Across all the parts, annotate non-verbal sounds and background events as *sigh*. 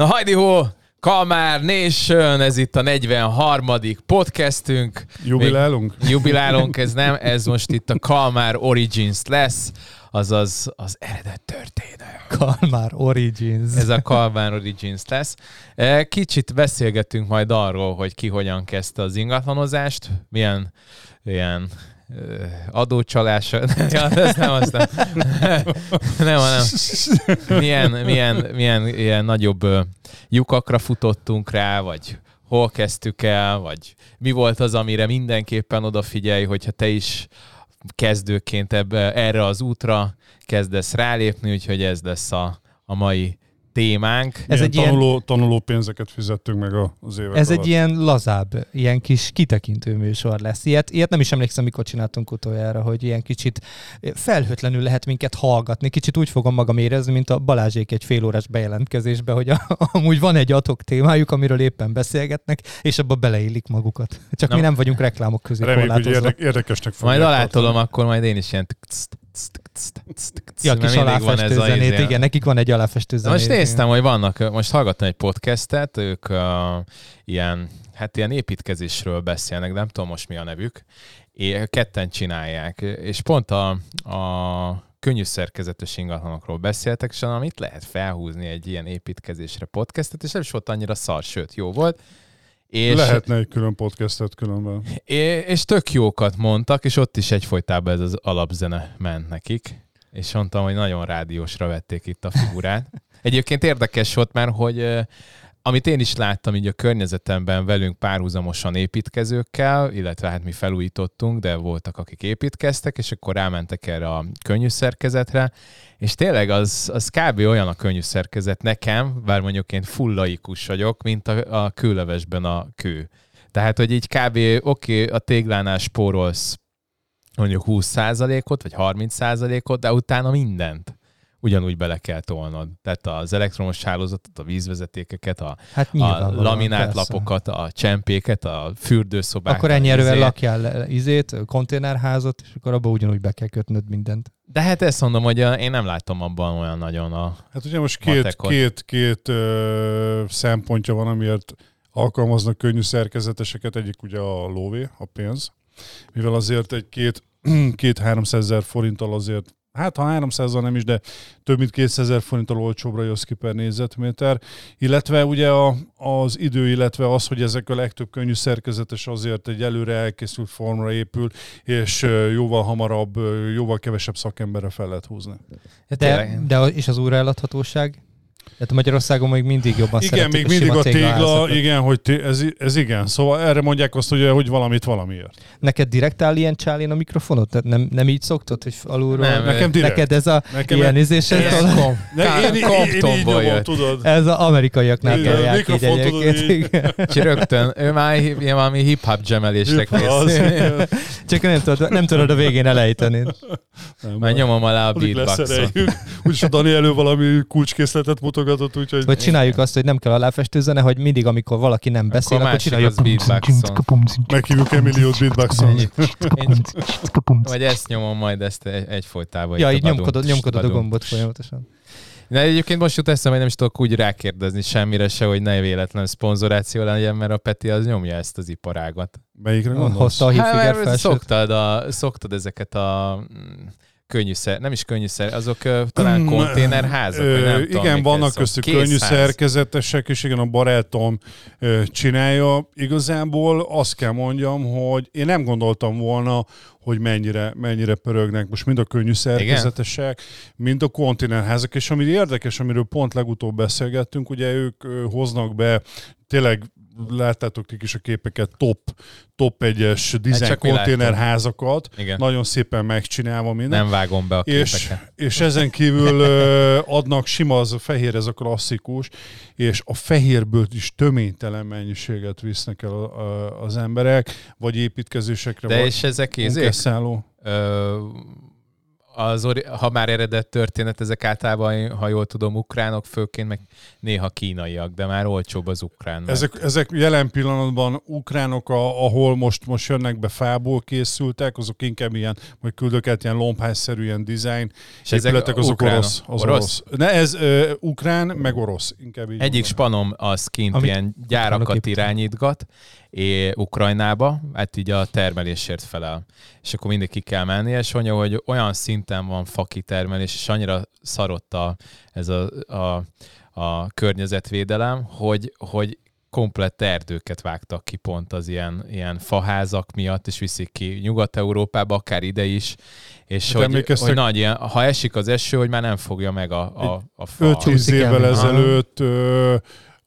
Na hajdi ho, Kalmár Nation, ez itt a 43. podcastünk. Jubilálunk? Még jubilálunk, ez nem, ez most itt a Kalmár Origins lesz, azaz az eredet történet. Kalmár Origins. Ez a Kalmár Origins lesz. E, kicsit beszélgetünk majd arról, hogy ki hogyan kezdte az ingatlanozást, milyen ilyen adócsalása, *laughs* ja, ez nem az nem. *laughs* nem, hanem milyen, milyen, milyen ilyen nagyobb lyukakra futottunk rá, vagy hol kezdtük el, vagy mi volt az, amire mindenképpen odafigyelj, hogyha te is kezdőként ebbe, erre az útra kezdesz rálépni, úgyhogy ez lesz a, a mai témánk. Ez egy tanuló, ilyen, tanuló pénzeket fizettünk meg az évek Ez alatt. egy ilyen lazább, ilyen kis kitekintő műsor lesz. Ilyet, ilyet nem is emlékszem, mikor csináltunk utoljára, hogy ilyen kicsit felhőtlenül lehet minket hallgatni. Kicsit úgy fogom magam érezni, mint a Balázsék egy fél órás bejelentkezésbe, hogy a, *laughs* amúgy van egy atok témájuk, amiről éppen beszélgetnek, és abba beleillik magukat. Csak Na, mi nem vagyunk reklámok közé Reméljük, hogy érdek, érdekesnek Majd alátolom, akkor majd én is ilyen Ja, kis aláfestő zenét, izé- igen, nekik van egy aláfestő zenét. Most néztem, hogy vannak, most hallgattam egy podcastet, ők uh, ilyen, hát ilyen építkezésről beszélnek, nem tudom most mi a nevük, és ketten csinálják, és pont a, a könnyű szerkezetes ingatlanokról beszéltek, és amit lehet felhúzni egy ilyen építkezésre podcastet, és nem is volt annyira szar, sőt, jó volt. És, Lehetne egy külön podcastet különben. És tök jókat mondtak, és ott is egyfolytában ez az alapzene ment nekik. És mondtam, hogy nagyon rádiósra vették itt a figurát. *laughs* Egyébként érdekes volt már, hogy amit én is láttam így a környezetemben velünk párhuzamosan építkezőkkel, illetve hát mi felújítottunk, de voltak, akik építkeztek, és akkor rámentek erre a könnyű szerkezetre, és tényleg az, az kb. olyan a könnyű szerkezet nekem, bár mondjuk én full laikus vagyok, mint a, a kőlevesben a kő. Tehát, hogy így kb. oké, okay, a téglánál spórolsz mondjuk 20%-ot, vagy 30%-ot, de utána mindent ugyanúgy bele kell tolnod. Tehát az elektromos hálózatot, a vízvezetékeket, a, hát a laminált lapokat, a csempéket, a fürdőszobákat. Akkor ennyi erővel izé. lakjál izét, konténerházat, és akkor abba ugyanúgy be kell kötnöd mindent. De hát ezt mondom, hogy én nem látom abban olyan nagyon a Hát ugye most két, matekot. két, két ö, szempontja van, amiért alkalmaznak könnyű szerkezeteseket. Egyik ugye a lóvé, a pénz, mivel azért egy két, két 300 ezer forinttal azért hát ha 300 nem is, de több mint 200 ezer forinttal olcsóbbra jössz ki per négyzetméter, illetve ugye a, az idő, illetve az, hogy ezek a legtöbb könnyű szerkezetes azért egy előre elkészült formra épül, és jóval hamarabb, jóval kevesebb szakemberre fel lehet húzni. De, de és az újraeladhatóság? Tehát Magyarországon még mindig jobban Igen, még mindig a tégla, igen, hogy té- ez, ez igen. Szóval erre mondják azt, hogy, hogy valamit valamiért. Neked direkt áll ilyen csálén a mikrofonot? Tehát nem, nem így szoktad, hogy alulról? Nem, nekem direkt. Neked ez a nekem ilyen izés? Ez, ez, kom, ne, én, én, én, így nyomom, tudod. Ez az amerikaiaknál kell járni így egyébként. És rögtön, ő már ilyen valami hip-hop gemelésre kész. Csak nem tudod, nem tudod a végén elejteni. Már nyomom alá a beatboxot. Úgyis a Dani elő valami kulcskészletet mutogat hallgatott, úgyhogy... Vagy csináljuk azt, hogy nem kell aláfestő zene, hogy mindig, amikor valaki nem beszél, akkor, akkor csináljuk... Meghívjuk Emiliót beatboxon. Vagy ezt nyomom majd ezt egyfolytában. Ja, így nyomkodod, nyomkodod a gombot folyamatosan. De egyébként most jut eszembe, hogy nem is tudok úgy rákérdezni semmire se, hogy ne véletlen szponzoráció legyen, mert a Peti az nyomja ezt az iparágat. Melyikre gondolsz? Hozta a hát, szoktad, a, szoktad ezeket a könnyűszer, nem is könnyűszer, azok uh, talán mm, konténerházak, ö, nem Igen, tudom, vannak köztük könnyű szerkezetesek, és igen, a barátom ö, csinálja. Igazából azt kell mondjam, hogy én nem gondoltam volna, hogy mennyire, mennyire pörögnek most mind a könnyű szerkezetesek, Igen? mind a konténerházak, és ami érdekes, amiről pont legutóbb beszélgettünk, ugye ők hoznak be tényleg láttátok ti is a képeket, top, top egyes design konténerházakat, nagyon szépen megcsinálva minden. Nem vágom be a és, képeket. És ezen kívül adnak sima, az a fehér, ez a klasszikus, és a fehérből is töménytelen mennyiséget visznek el az emberek, vagy építkezésekre, De vagy és ezek ezek? Ö, az, ha már eredet történet, ezek általában, ha jól tudom, ukránok, főként meg néha kínaiak, de már olcsóbb az ukrán. Ezek, ezek jelen pillanatban ukránok, a, ahol most, most jönnek be fából készültek, azok inkább ilyen, vagy küldök át ilyen lombházszerű ilyen design és épületek, azok ukrán, orosz. Az orosz? orosz. Ne, ez uh, ukrán, meg orosz. Inkább így Egyik spanom az kint Amit ilyen gyárakat irányítgat, é, Ukrajnába, hát így a termelésért felel. És akkor mindig ki kell menni, és mondja, hogy olyan szinten van fakitermelés, és annyira szarott a, ez a, a, a környezetvédelem, hogy, hogy komplett erdőket vágtak ki pont az ilyen, ilyen faházak miatt, és viszik ki Nyugat-Európába, akár ide is, és hát hogy, hogy nagy ilyen, ha esik az eső, hogy már nem fogja meg a, a, a fa. 5-10 évvel ezelőtt ö,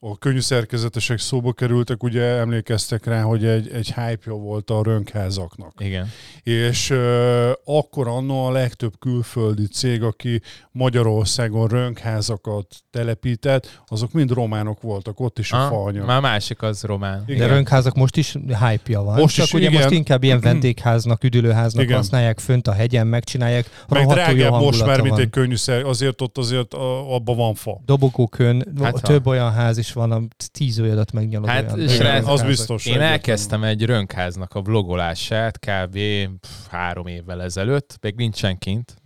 a könnyű szerkezetesek szóba kerültek, ugye emlékeztek rá, hogy egy, egy hype volt a rönkházaknak. Igen. És uh, akkor annó a legtöbb külföldi cég, aki Magyarországon rönkházakat telepített, azok mind románok voltak, ott is a, a faanyag. Már másik az román. Igen. De rönkházak most is hype-ja van. Most Csak is, ugye igen. most inkább ilyen vendégháznak, üdülőháznak igen. használják fönt a hegyen, megcsinálják. Meg drágább most már, mint egy könnyű szer, azért ott azért abban van fa. Dobogókön, hát több olyan ház is van, a tíz olyadat megnyalod. Hát olyan, az biztos. Én elkezdtem egy rönkháznak a vlogolását kb. három évvel ezelőtt, még nincsen kint,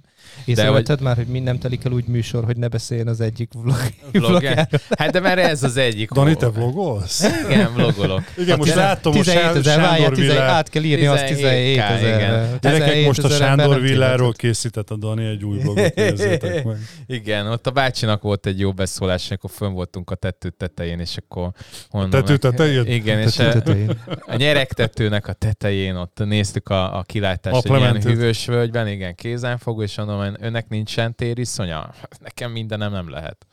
Észrevetted vagy... már, hogy mi nem telik el úgy műsor, hogy ne beszéljen az egyik vlog... vlogger. Hát de már ez az egyik. Dani, te vlogolsz? Igen, vlogolok. Igen, most látom a Sándor Villár... Át kell írni azt 17 ezer. Gyerekek, most a Sándor Villáról készített a Dani egy új vlogot, nézzétek meg. *laughs* Igen, ott a bácsinak volt egy jó beszólás, akkor fönn voltunk a tető tetején, és akkor honnan... A tető tetején? Igen, és a nyerektetőnek a tetején ott néztük a, a kilátást egy ilyen hűvös völgyben, igen, kézenfogó, és mondom, önnek nincsen tériszonya? Nekem mindenem nem lehet.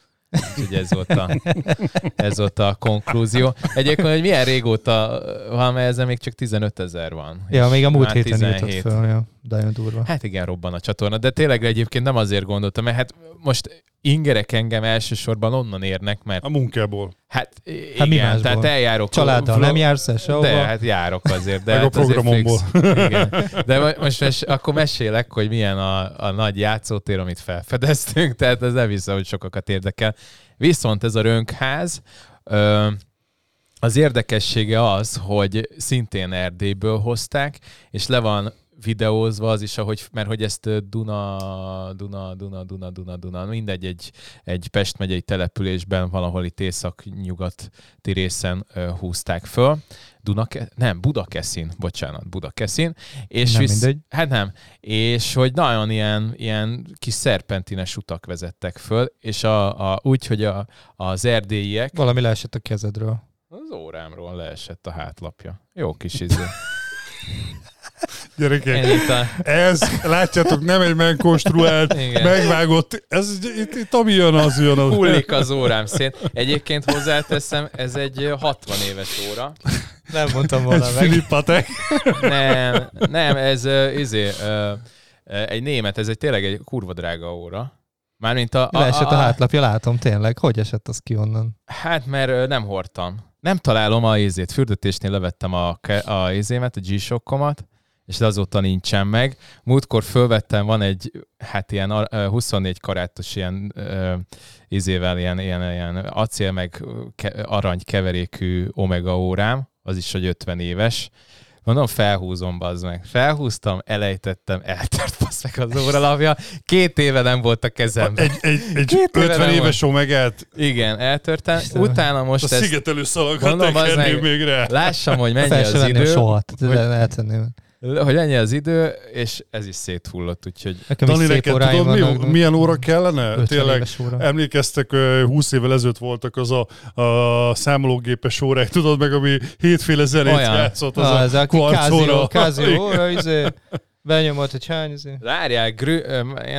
Úgyhogy ez volt, a, *laughs* ez volt a konklúzió. Egyébként, hogy milyen régóta van, mert ezzel még csak 15 ezer van. Ja, még a múlt héten 17. föl, ja. De durva. Hát igen, robban a csatorna. De tényleg egyébként nem azért gondoltam, mert hát most ingerek engem elsősorban onnan érnek, mert... A munkából. Hát, hát igen, tehát eljárok. Családdal nem jársz el sehova? De hát járok azért. De Meg hát a programomból. igen. De most mes, akkor mesélek, hogy milyen a, a nagy játszótér, amit felfedeztünk, *laughs* tehát ez nem hiszem, hogy sokakat érdekel. Viszont ez a rönkház, ö, az érdekessége az, hogy szintén Erdélyből hozták, és le van videózva az is, ahogy, mert hogy ezt Duna, Duna, Duna, Duna, Duna, Duna, mindegy, egy, egy Pest megyei településben valahol itt észak-nyugati részen húzták föl. Dunake, nem, Budakeszin, bocsánat, Budakeszin. És nem visz, mindegy. Hát nem. És hogy nagyon ilyen, ilyen kis szerpentines utak vezettek föl, és a, a, úgy, hogy a, az erdélyiek... Valami leesett a kezedről. Az órámról leesett a hátlapja. Jó kis izé. *laughs* Gyerekek, ez, látjátok, nem egy megkonstruált, megvágott, ez itt, itt ami jön, az jön. Az. Hullik az órám szét. Egyébként hozzáteszem, ez egy 60 éves óra. Nem mondtam volna egy meg. Nem, nem, ez izé, egy német, ez egy tényleg egy kurva drága óra. Mármint a... a Leesett a, a hátlapja, látom tényleg. Hogy esett az ki onnan? Hát, mert nem hordtam. Nem találom a izét. Fürdetésnél levettem a, a izémet, a G-Shockomat, és azóta nincsen meg. Múltkor fölvettem, van egy, hát ilyen 24 karátos ilyen izével, ilyen, ilyen, ilyen acél meg arany keverékű omega órám, az is, hogy 50 éves. Mondom, felhúzom, bazd meg. Felhúztam, elejtettem, eltört basz meg az óralapja. Két éve nem volt a kezemben. Egy, egy, egy Két 50 éves omegát. Igen, eltörtem. Istenem. Utána most a ezt... szigetelő szalagat meg, még rá. Lássam, hogy mennyi az idő. soha, tehát hogy ennyi az idő, és ez is széthullott, úgyhogy... Nekem Dani, neked tudod, mi, milyen óra kellene? Tényleg óra. emlékeztek, 20 évvel ezelőtt voltak az a, a számológépes órák, tudod meg, ami hétféle zenét Olyan. játszott, az ah, a, ez a kvarcóra. Kázió óra, izé, benyomott egy hány, izé. Várjál, grü,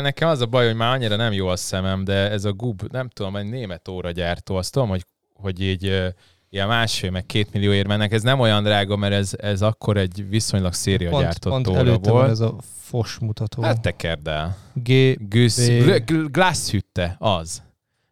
nekem az a baj, hogy már annyira nem jó a szemem, de ez a gub, nem tudom, egy német óragyártó, azt tudom, hogy, hogy így ilyen másfél, meg két millióért mennek. Ez nem olyan drága, mert ez, ez akkor egy viszonylag széria pont, gyártott pont óra volt. Van ez a fos mutató. Hát tekerd el. G... Güsz, Glasshütte, az.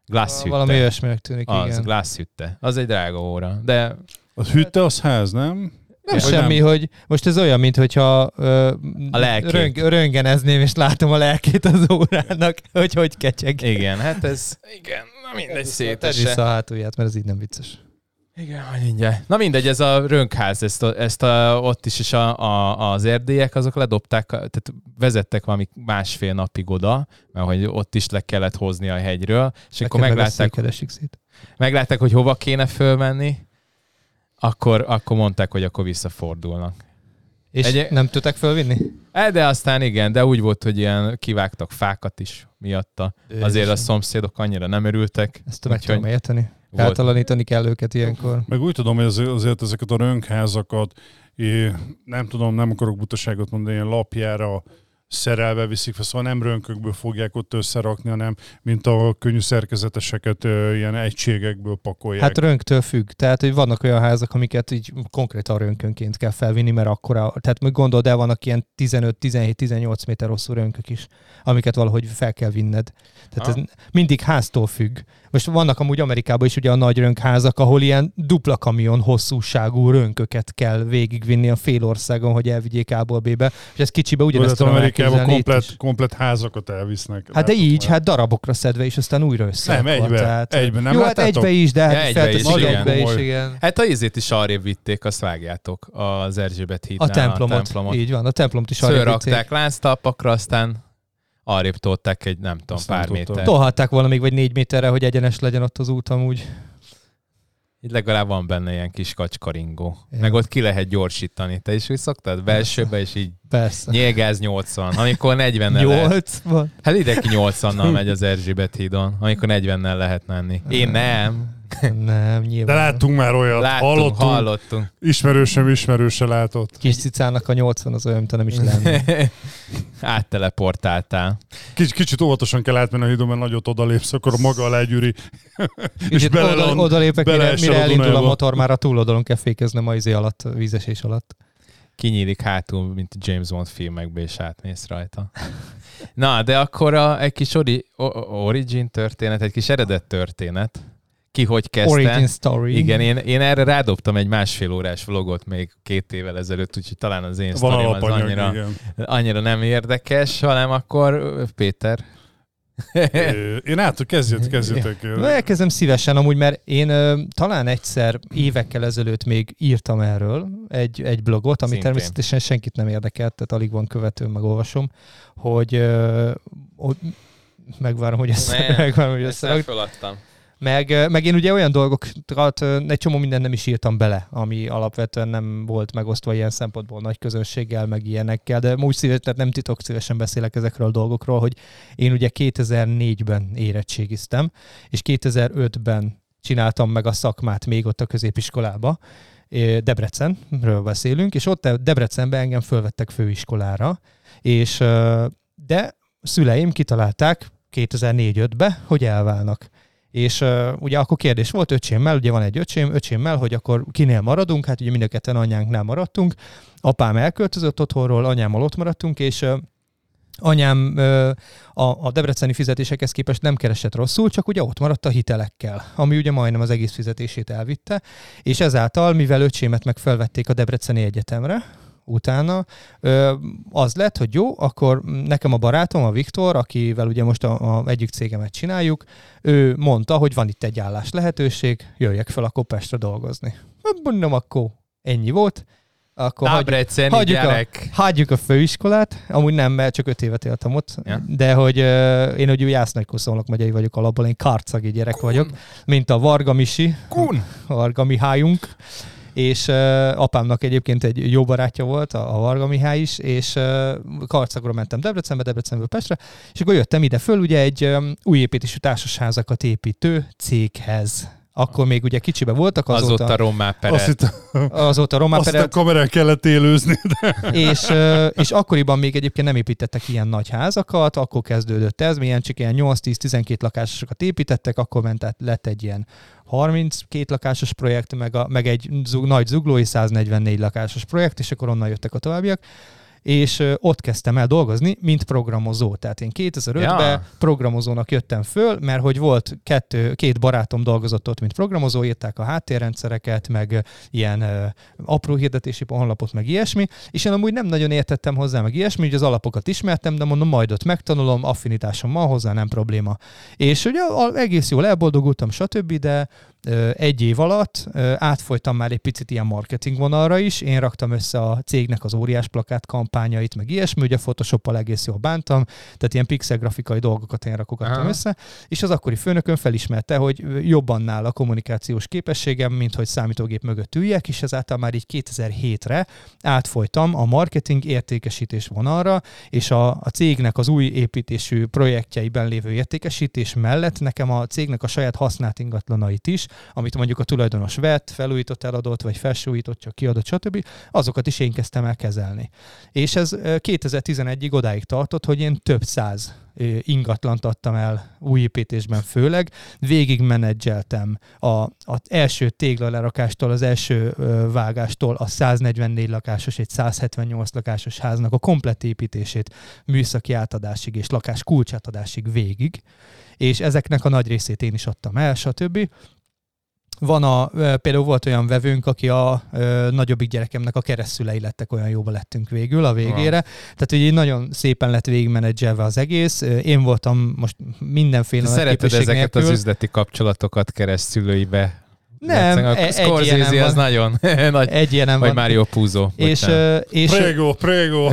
Glasshütte. Valami olyasminek tűnik, az, igen. Glasshütte. Az egy drága óra, de... Az hütte, az ház, nem? Nem ja, semmi, hogy, hogy most ez olyan, mint hogyha ö, a röng, röngenezném, és látom a lelkét az órának, hogy hogy kecseg. Igen, hát ez, igen, na mindegy, szétese. Tedd a hátulját, mert ez így nem vicces. Igen, hogy mindjárt. Na mindegy, ez a rönkház, ezt, a, ezt a, ott is, is a, a, az erdélyek, azok ledobták, tehát vezettek valami másfél napig oda, mert hogy ott is le kellett hozni a hegyről, és akkor meglátták, meglátták, hogy hova kéne fölmenni, akkor, akkor mondták, hogy akkor visszafordulnak. És Egy... nem tudták fölvinni? E, de aztán igen, de úgy volt, hogy ilyen kivágtak fákat is miatta. Azért a szomszédok annyira nem örültek. Ezt meg tudom érteni. Eltalanítani kell őket ilyenkor. Meg úgy tudom, hogy azért ezeket a rönkházakat, nem tudom, nem akarok butaságot mondani, ilyen lapjára szerelve viszik fel, szóval nem rönkökből fogják ott összerakni, hanem mint a könnyű szerkezeteseket ilyen egységekből pakolják. Hát rönktől függ. Tehát, hogy vannak olyan házak, amiket így konkrétan rönkönként kell felvinni, mert akkora, tehát még gondold el, vannak ilyen 15-17-18 méter hosszú rönkök is, amiket valahogy fel kell vinned. Tehát ez mindig háztól függ. Most vannak amúgy Amerikában is ugye a nagy rönkházak, ahol ilyen dupla kamion hosszúságú rönköket kell végigvinni a fél országon, hogy elvigyék A-ból B-be, és ez kicsibe ugyanezt tudom Amerikában komplet, komplet házakat elvisznek. Hát de így, hát darabokra szedve, és aztán újra össze. Nem, egybe, tehát, egybe nem Jó, hát egybe is, de ja, egybe, is, egybe is, igen. Hát a izét is arrébb vitték, azt vágjátok, az Erzsébet hídnál. A templomot, a templomot. így van, a templomot is arrébb vitték. láztalpakra, aztán arrébb tolták egy, nem tudom, Azt pár méter. Tolhatták volna még vagy négy méterre, hogy egyenes legyen ott az út amúgy. Itt legalább van benne ilyen kis kacskaringó. Ja. Meg ott ki lehet gyorsítani. Te is úgy szoktad? Belsőbe, és így Persze. nyilgáz 80. Amikor 40-nel 80? Hát ide ki 80-nal megy az Erzsébet hídon. Amikor 40-nel lehet menni. Én nem. Nem, nyilván. De láttunk már olyat, láttunk, hallottunk. hallottunk. Ismerősem ismerőse látott. Kis cicának a 80 az olyan, mint nem is lenne. *laughs* Átteleportáltál. Kicsit, kicsit óvatosan kell átmenni a hídon, mert nagyot odalépsz, akkor maga alá gyűri. *laughs* és bele oda, odalépek, mire, mire elindul a motor, már a túloldalon kell fékeznem a izé alatt, vízesés alatt. Kinyílik hátul, mint James Bond filmekben, és átnéz rajta. *laughs* Na, de akkor a, egy kis ori, origin történet, egy kis eredet történet, ki hogy kezdte. Origin story. Igen, én, én erre rádobtam egy másfél órás vlogot még két évvel ezelőtt, úgyhogy talán az én sztorim az annyira, annyira nem érdekes, hanem akkor Péter, én át, kezdjét, kezdjetek. *laughs* Na, elkezdem szívesen amúgy, mert én ö, talán egyszer évekkel ezelőtt még írtam erről egy, egy blogot, ami Szintén. természetesen senkit nem érdekelt, tehát alig van követő, meg olvasom, hogy, ö, hogy megvárom, hogy ezt, *laughs* megvárom, hogy ezt, ezt meg, meg én ugye olyan dolgokat, egy csomó mindent nem is írtam bele, ami alapvetően nem volt megosztva ilyen szempontból nagy közönséggel, meg ilyenekkel, de úgy szíves, tehát nem titok szívesen beszélek ezekről a dolgokról, hogy én ugye 2004-ben érettségiztem, és 2005-ben csináltam meg a szakmát még ott a középiskolába, Debrecenről beszélünk, és ott Debrecenben engem fölvettek főiskolára, és de szüleim kitalálták 2004-5-be, hogy elválnak. És uh, ugye akkor kérdés volt öcsémmel, ugye van egy öcsém, öcsémmel, hogy akkor kinél maradunk, hát ugye mind a ketten anyánknál maradtunk. Apám elköltözött otthonról, anyámmal ott maradtunk, és uh, anyám a debreceni fizetésekhez képest nem keresett rosszul, csak ugye ott maradt a hitelekkel, ami ugye majdnem az egész fizetését elvitte, és ezáltal, mivel öcsémet meg felvették a Debreceni Egyetemre, utána, az lett, hogy jó, akkor nekem a barátom, a Viktor, akivel ugye most a, a egyik cégemet csináljuk, ő mondta, hogy van itt egy állás lehetőség, jöjjek fel akkor Pestre dolgozni. Mondom, akkor ennyi volt. Akkor hagyjuk, hagyjuk, a, hagyjuk a főiskolát, amúgy nem, mert csak öt évet éltem ott, ja. de hogy uh, én ugye Jász Nagykoszolnok megyei vagyok alapból, én karcagi gyerek Kun. vagyok, mint a Varga Misi, Kun. Varga Mihályunk és uh, apámnak egyébként egy jó barátja volt, a, a Varga Mihály is, és uh, Karcagról mentem Debrecenbe, Debrecenből Pestre, és akkor jöttem ide föl ugye egy um, új építésű társasházakat építő céghez akkor még ugye kicsibe voltak, azóta... Azóta rommá peret. Azóta rommá peret. Aztán kamerán kellett élőzni. De... És, és akkoriban még egyébként nem építettek ilyen nagy házakat, akkor kezdődött ez, milyen csak ilyen 8-10-12 lakásosokat építettek, akkor ment át, lett egy ilyen 32 lakásos projekt, meg, a, meg egy zug, nagy zuglói 144 lakásos projekt, és akkor onnan jöttek a továbbiak és ott kezdtem el dolgozni, mint programozó. Tehát én 2005-ben ja. programozónak jöttem föl, mert hogy volt kettő, két barátom dolgozott ott, mint programozó, írták a háttérrendszereket, meg ilyen apró hirdetési honlapot, meg ilyesmi, és én amúgy nem nagyon értettem hozzá, meg ilyesmi, hogy az alapokat ismertem, de mondom, majd ott megtanulom, affinitásom van hozzá, nem probléma. És ugye egész jól elboldogultam, stb., de egy év alatt átfolytam már egy picit ilyen marketing vonalra is. Én raktam össze a cégnek az óriás plakát kampányait, meg ilyesmi, ugye Photoshop-al egész jól bántam, tehát ilyen pixel grafikai dolgokat én rakogattam össze, és az akkori főnökön felismerte, hogy jobban nála a kommunikációs képességem, mint hogy számítógép mögött üljek, és ezáltal már így 2007-re átfolytam a marketing értékesítés vonalra, és a, a cégnek az új építésű projektjeiben lévő értékesítés mellett nekem a cégnek a saját használt ingatlanait is, amit mondjuk a tulajdonos vett, felújított, eladott, vagy felsújított, csak kiadott, stb., azokat is én kezdtem el kezelni. És ez 2011-ig odáig tartott, hogy én több száz ingatlant adtam el új építésben főleg, végig menedzseltem az első téglalerakástól, az első vágástól a 144 lakásos, egy 178 lakásos háznak a komplett építését műszaki átadásig és lakás kulcsátadásig végig, és ezeknek a nagy részét én is adtam el, stb van a, például volt olyan vevőnk, aki a, a nagyobbik gyerekemnek a keresztülei lettek, olyan jóba lettünk végül a végére. Wow. Tehát ugye nagyon szépen lett végigmenedzselve az egész. Én voltam most mindenféle Szereted ezeket nélkül. az üzleti kapcsolatokat keresztülőibe nem, a e- Scorsese az nagyon *laughs* nagy, egy ilyen vagy van. Mario Puzo. És, uh, és, prego, prego.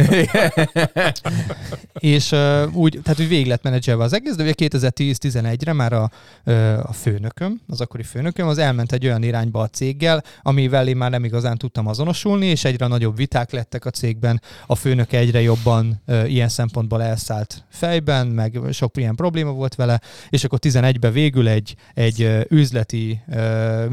*laughs* és uh, úgy, tehát úgy végig lett menedzselve az egész, de ugye 2010-11-re már a, a főnököm, az akkori főnököm, az elment egy olyan irányba a céggel, amivel én már nem igazán tudtam azonosulni, és egyre nagyobb viták lettek a cégben, a főnök egyre jobban uh, ilyen szempontból elszállt fejben, meg sok ilyen probléma volt vele, és akkor 11-ben végül egy, egy üzleti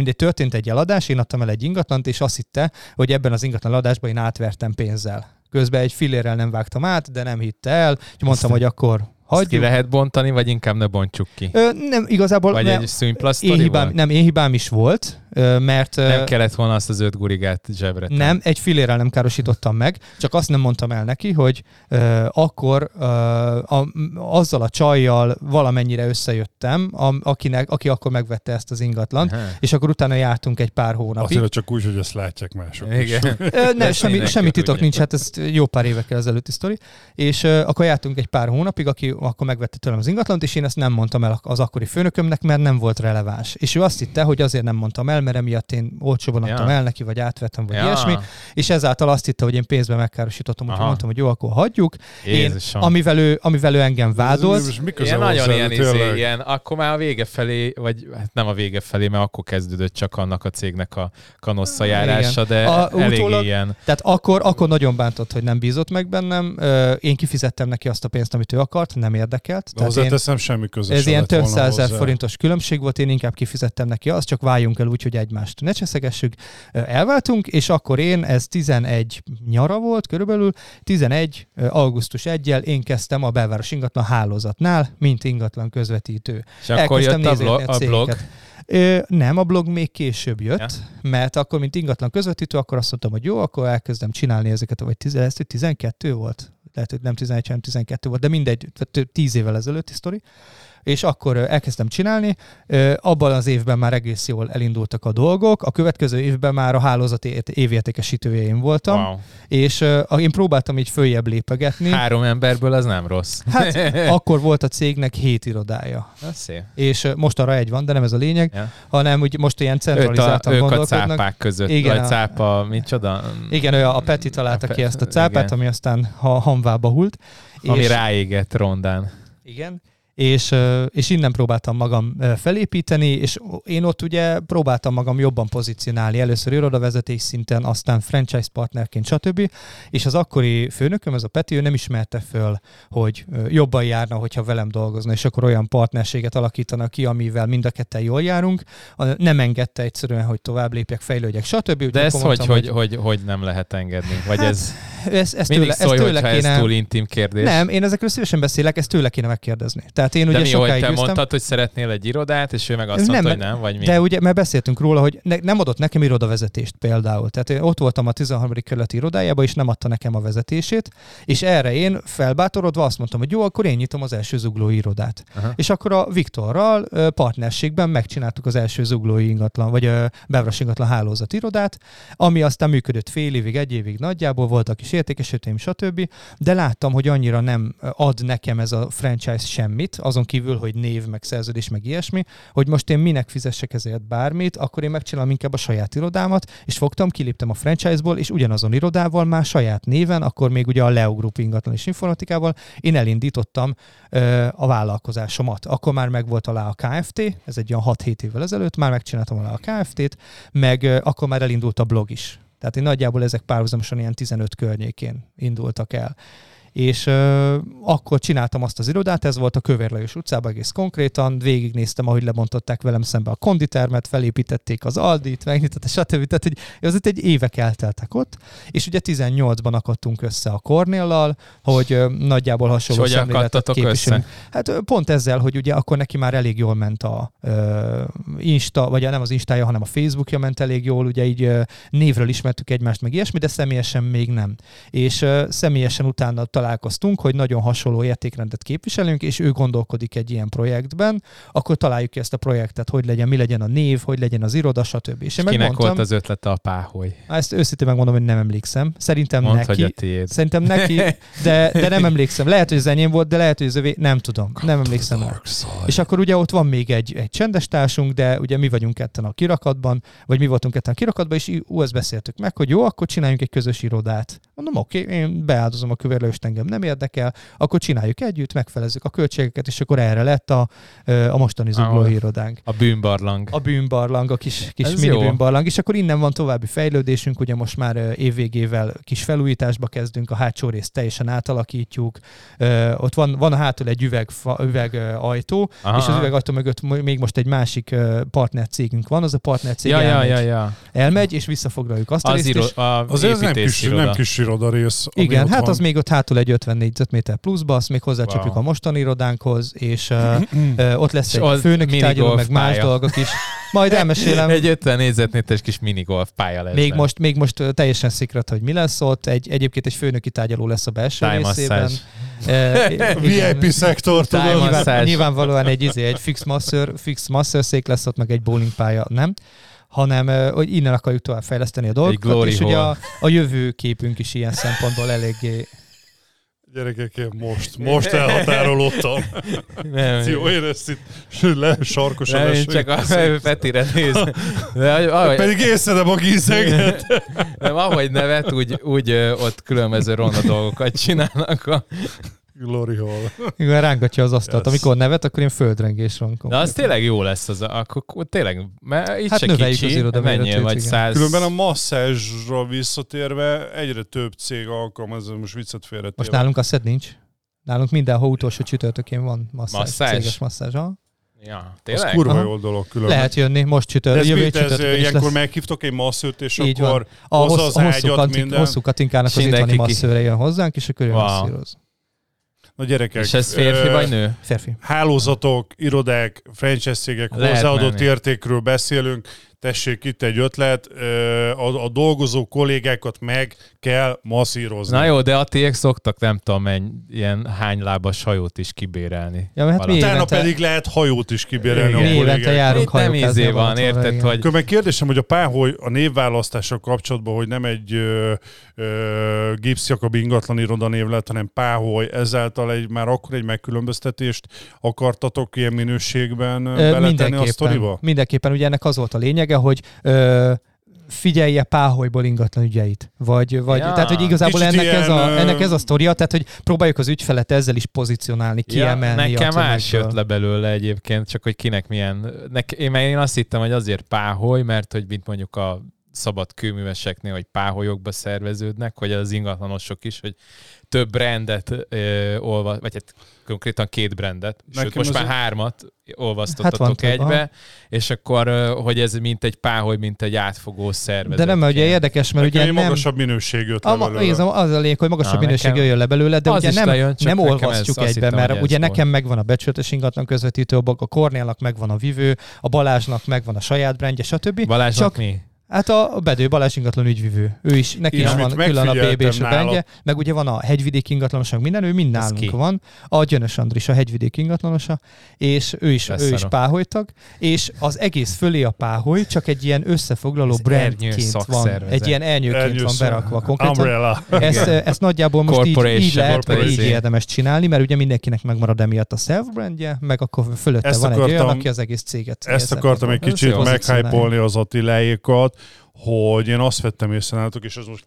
mindegy, történt egy eladás, én adtam el egy ingatlant, és azt hitte, hogy ebben az ingatlan eladásban én átvertem pénzzel. Közben egy fillérrel nem vágtam át, de nem hitte el, és mondtam, hogy akkor Hagyjuk. ki lehet bontani, vagy inkább ne bontsuk ki? Ö, nem, igazából... Vagy nem, egy én hibám, Nem, én hibám is volt, mert... Nem kellett volna azt az öt gurigát zsebre. Nem, egy filérrel nem károsítottam meg, csak azt nem mondtam el neki, hogy uh, akkor uh, a, azzal a csajjal valamennyire összejöttem, a, akinek, aki akkor megvette ezt az ingatlant, Aha. és akkor utána jártunk egy pár hónapig. Azért csak úgy, hogy ezt látják mások Igen. *laughs* ne, semmi, semmi titok nincs, hát ez jó pár évekkel ezelőtti sztori. És uh, akkor jártunk egy pár hónapig, aki akkor megvette tőlem az ingatlant, és én ezt nem mondtam el az akkori főnökömnek, mert nem volt releváns. És ő azt hitte, hogy azért nem mondtam el, mert emiatt én olcsóban adtam ja. el neki, vagy átvettem, vagy ja. ilyesmi, és ezáltal azt hitte, hogy én pénzben megkárosítottam, úgyhogy mondtam, hogy jó, akkor hagyjuk. Én, amivel ő, amivel ő engem vádolt. Ilyen nagyon ilyen, izé, ilyen, akkor már a vége felé, vagy hát nem a vége felé, mert akkor kezdődött csak annak a cégnek a kanossza járása, de a, elég utólag, ilyen. Tehát akkor, akkor nagyon bántott, hogy nem bízott meg bennem. Én kifizettem neki azt a pénzt, amit ő akart, nem érdekelt. De hozzáteszem, semmi közös. Ez ilyen több százezer forintos különbség volt, én inkább kifizettem neki azt, csak váljunk el úgy, hogy egymást ne cseszegessük. Elváltunk, és akkor én, ez 11 nyara volt körülbelül, 11. augusztus 1 én kezdtem a belváros ingatlan hálózatnál, mint ingatlan közvetítő. És akkor jött a, blog, a blog? Ö, nem, a blog még később jött, ja. mert akkor, mint ingatlan közvetítő, akkor azt mondtam, hogy jó, akkor elkezdem csinálni ezeket, vagy 10, 12 volt? Lehet, hogy nem 11, hanem 12 volt, de mindegy, 10 évvel ezelőtti sztori és akkor elkezdtem csinálni. Abban az évben már egész jól elindultak a dolgok, a következő évben már a hálózat évértékesítője én voltam, wow. és én próbáltam így följebb lépegetni. Három emberből az nem rossz. Hát *laughs* akkor volt a cégnek hét irodája. Szép. És most arra egy van, de nem ez a lényeg, ja. hanem úgy most ilyen centralizáltan ők a, ők a cápák között, igen, vagy cápa, micsoda? Igen, ő a Peti találta a ki ezt a cápát, igen. ami aztán ha hamvába hult. Ami és, ráégett rondán. Igen, és, és innen próbáltam magam felépíteni, és én ott ugye próbáltam magam jobban pozícionálni, először irodavezetés szinten, aztán franchise partnerként, stb. És az akkori főnököm, ez a Peti, ő nem ismerte föl, hogy jobban járna, hogyha velem dolgozna, és akkor olyan partnerséget alakítanak ki, amivel mind a ketten jól járunk. Nem engedte egyszerűen, hogy tovább lépjek, fejlődjek, stb. De mondtam, hogy, hogy, hogy, hogy, nem lehet engedni? Vagy hát, ez... Ez, ez tőle, szólj, ez tőle kéne... ez túl intim kérdés. Nem, én ezekről szívesen beszélek, ezt tőle kéne megkérdezni. Tehát Tehát én De ugye mi, hogy sokáig te üztem. mondtad, hogy szeretnél egy irodát, és ő meg azt Nem, mondta, hogy nem, vagy mi? De ugye, mert beszéltünk róla, hogy ne, nem adott nekem irodavezetést például. Tehát én ott voltam a 13. kerületi irodájában, és nem adta nekem a vezetését, és erre én felbátorodva azt mondtam, hogy jó, akkor én nyitom az első zuglói irodát. Aha. És akkor a Viktorral partnerségben megcsináltuk az első zuglói ingatlan, vagy Bevras ingatlan hálózat irodát, ami aztán működött fél évig, egy évig nagyjából, voltak is értékesítőim, stb. De láttam, hogy annyira nem ad nekem ez a franchise semmit, azon kívül, hogy név, meg szerződés, meg ilyesmi, hogy most én minek fizessek ezért bármit, akkor én megcsinálom inkább a saját irodámat, és fogtam, kiléptem a franchise-ból, és ugyanazon irodával már saját néven, akkor még ugye a Leo Group ingatlan és informatikával, én elindítottam ö, a vállalkozásomat. Akkor már megvolt alá a KFT, ez egy olyan 6-7 évvel ezelőtt, már megcsináltam alá a KFT-t, meg ö, akkor már elindult a blog is. Tehát én nagyjából ezek párhuzamosan ilyen 15 környékén indultak el. És ö, akkor csináltam azt az irodát, ez volt a Kövér Lajos utcában egész konkrétan, végignéztem, ahogy lebontották velem szembe a konditermet, felépítették az Aldit, megnyitották, stb. Tehát hogy az itt egy évek elteltek ott, és ugye 18-ban akadtunk össze a Cornéllal, hogy ö, nagyjából és hasonló hogy szemléletet képviselünk. össze? Hát pont ezzel, hogy ugye akkor neki már elég jól ment a ö, Insta, vagy nem az Instája, hanem a Facebookja ment elég jól, ugye így ö, névről ismertük egymást, meg ilyesmi, de személyesen még nem. És ö, személyesen utána találkoztunk, hogy nagyon hasonló értékrendet képviselünk, és ő gondolkodik egy ilyen projektben, akkor találjuk ki ezt a projektet, hogy legyen, mi legyen a név, hogy legyen az iroda, stb. És én Kinek megmondtam, volt az ötlete a páholy? ezt őszintén megmondom, hogy nem emlékszem. Szerintem Mondd, neki, hogy a tiéd. Szerintem neki, de, de nem emlékszem. Lehet, hogy az enyém volt, de lehet, hogy az övé, nem tudom. Nem emlékszem. És akkor ugye ott van még egy, egy csendes társunk, de ugye mi vagyunk ketten a kirakatban, vagy mi voltunk ketten a kirakatban, és ú, ezt beszéltük meg, hogy jó, akkor csináljunk egy közös irodát. Mondom, oké, okay, én beáldozom a kövérlőst, engem nem érdekel, akkor csináljuk együtt, megfelezzük a költségeket, és akkor erre lett a, a mostani zuglói Ahol- irodánk. A bűnbarlang. A bűnbarlang, a kis, kis Ez mini jó. bűnbarlang, és akkor innen van további fejlődésünk, ugye most már évvégével kis felújításba kezdünk, a hátsó részt teljesen átalakítjuk, ott van, van a hátul egy üveg, üveg ajtó, Aha. és az üvegajtó mögött m- még most egy másik ö, partner cégünk van, az a partner cég Ja, ja, elmegy, ja, ja. elmegy, és visszafoglaljuk azt a Az részt, iro, a Azért ez nem kis, nem kis iroda rész. igen, hát van. az még ott hátul egy 50 négyzetméter pluszba, azt még hozzácsapjuk Wow. a mostani irodánkhoz, és ö, ö, ott lesz És egy főnöki mini tárgyaló, meg golf más pálya. dolgok is. Majd *laughs* elmesélem. Egy 50 négyzetméteres kis minigolf pálya lesz. Még most, még most teljesen szikrat, hogy mi lesz ott. Egy, egyébként egy főnöki tárgyaló lesz a belső részében. *laughs* Tájmasszázs. Eh, igen. *laughs* VIP szektor? Time Nyilván, masszázs. nyilvánvalóan egy, izé, egy fix masször, fix masször szék lesz ott, meg egy bowling pálya, nem? hanem hogy innen akarjuk tovább fejleszteni a dolgokat, és ugye hole. a, a jövő képünk is ilyen szempontból eléggé... Gyerekek, én most, most elhatárolódtam. Nem, Jó, én ezt itt le, sarkosan nem, én csak a Petire néz. De ahogy- Pedig észredem a gízeget. nem, ahogy nevet, úgy, úgy ott különböző ronda dolgokat csinálnak. A... Glory Hall. *laughs* Igen, rángatja az asztalt. Yes. Amikor nevet, akkor én földrengés ronkom. De az tényleg jó lesz, az, akkor tényleg, mert itt Hát se kicsi, az iroda menjél méretét, vagy száz... Különben a masszázsra visszatérve egyre több cég alkalmaz, most viccet félretéve. Most nálunk a szed nincs. Nálunk mindenhol utolsó csütörtökén van masszázs, Masszázs? céges masszázs. Ha? Ja, Az tényleg? kurva Aha. jó dolog különben. Lehet jönni, most De csütörtök, ez jövő mit, ez ilyenkor lesz. meghívtok egy masszőt, és Így akkor A hozza hossz, az a hosszú, ágyat, kantik, minden. hosszú katinkának az itthoni masszőre jön hozzánk, és akkor ő Wow. masszíroz. Na gyerekek, És ez férfi ö, vagy nő? Férfi. hálózatok, irodák, franchise cégek hozzáadott menni. értékről beszélünk, tessék itt egy ötlet, a, a dolgozó kollégákat meg kell masszírozni. Na jó, de a tiék szoktak nem tudom, menny, ilyen hány lábas hajót is kibérelni. Ja, Valami. mi Utána évente, pedig lehet hajót is kibérelni mi a évente kollégákat. járunk nem izé van, érted, igen. hogy Akkor meg kérdésem, hogy a páholy a névválasztással kapcsolatban, hogy nem egy ö, ö, Gipszjakab ingatlan irodanév lett, hanem páholy, ezáltal egy, már akkor egy megkülönböztetést akartatok ilyen minőségben ö, beletenni a sztoriba? mindenképpen, ugye ennek az volt a lényege, hogy ö, figyelje páholyból ingatlan ügyeit. Vagy, vagy Ja. tehát, hogy igazából Kicsit ennek, ez ilyen, a, ö, ennek ez a sztoria, tehát, hogy próbáljuk az ügyfelet ezzel is pozícionálni, kiemelni. Ja, nekem a más jött le belőle egyébként, csak hogy kinek milyen... Nek, én, mert én azt hittem, hogy azért páholy, mert hogy mint mondjuk a szabad kőműveseknél, hogy páholyokba szerveződnek, hogy az ingatlanosok is, hogy több brandet ö, olva, vagy hát konkrétan két brandet, Nekem sőt most már a... hármat olvasztottatok hát egybe, van. és akkor, hogy ez mint egy páholy, mint egy átfogó szervezet. De nem, ugye érdekes, mert nekem ugye nem... magasabb minőség jött le a, belőle. Az a lényeg, hogy magasabb Na, minőség nekem... jöjjön le belőle, de ugye nem, lejön, nem olvasztjuk egybe, hittem, mert ugye nekem megvan a becsületes ingatlan közvetítő, a Kornélnak megvan a vivő, a Balázsnak megvan a saját brandje, stb. Balázsnak csak... mi? Hát a Bedő Balázs ingatlan ügyvivő. Ő is, neki is van külön a BB és a brandje, meg ugye van a hegyvidék ingatlanosa, minden, ő mind nálunk van. A Gyönös Andris a hegyvidék ingatlanosa, és ő is, ő is páholytag, és az egész fölé a páholy csak egy ilyen összefoglaló Ez brandként van. Egy ilyen elnyőként van berakva konkrétan. Ezt, ezt nagyjából most így, így lehet, vagy így érdemes csinálni, mert ugye mindenkinek megmarad emiatt a self brandje, meg akkor fölötte ezt van akartam, egy olyan, aki az egész céget Ezt akartam egy kicsit meghypolni az Attiláékat, hogy én azt vettem észre nálatok, és ez most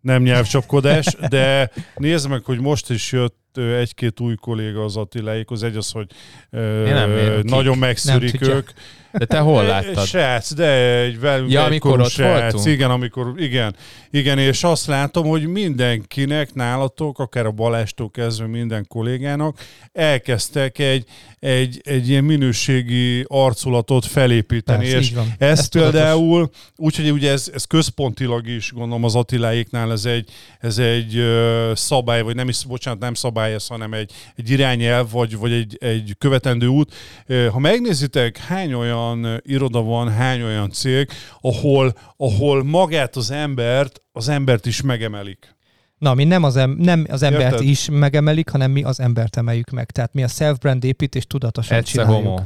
nem nyelvcsapkodás, de nézd meg, hogy most is jött egy-két új kolléga az Attiláékhoz. Egy az, hogy ö, nagyon megszűrik ők. De te hol láttad? Srác, de egy velünk ja, amikor ott srác, voltunk? Igen, amikor, igen, igen, és azt látom, hogy mindenkinek nálatok, akár a Balástól kezdve minden kollégának elkezdtek egy, egy, egy ilyen minőségi arculatot felépíteni. Persze, és ez, ez például, úgyhogy ugye ez, ez központilag is, gondolom az Attiláéknál ez egy, ez egy szabály, vagy nem is, bocsánat, nem szabály ez, hanem egy, egy irányelv, vagy, vagy egy, egy követendő út. Ha megnézitek, hány olyan iroda van, hány olyan cég, ahol, ahol magát az embert, az embert is megemelik. Na, mi nem az, em- nem az embert Érted? is megemelik, hanem mi az embert emeljük meg. Tehát mi a self-brand építést tudatosan Egyszer csináljuk. Homo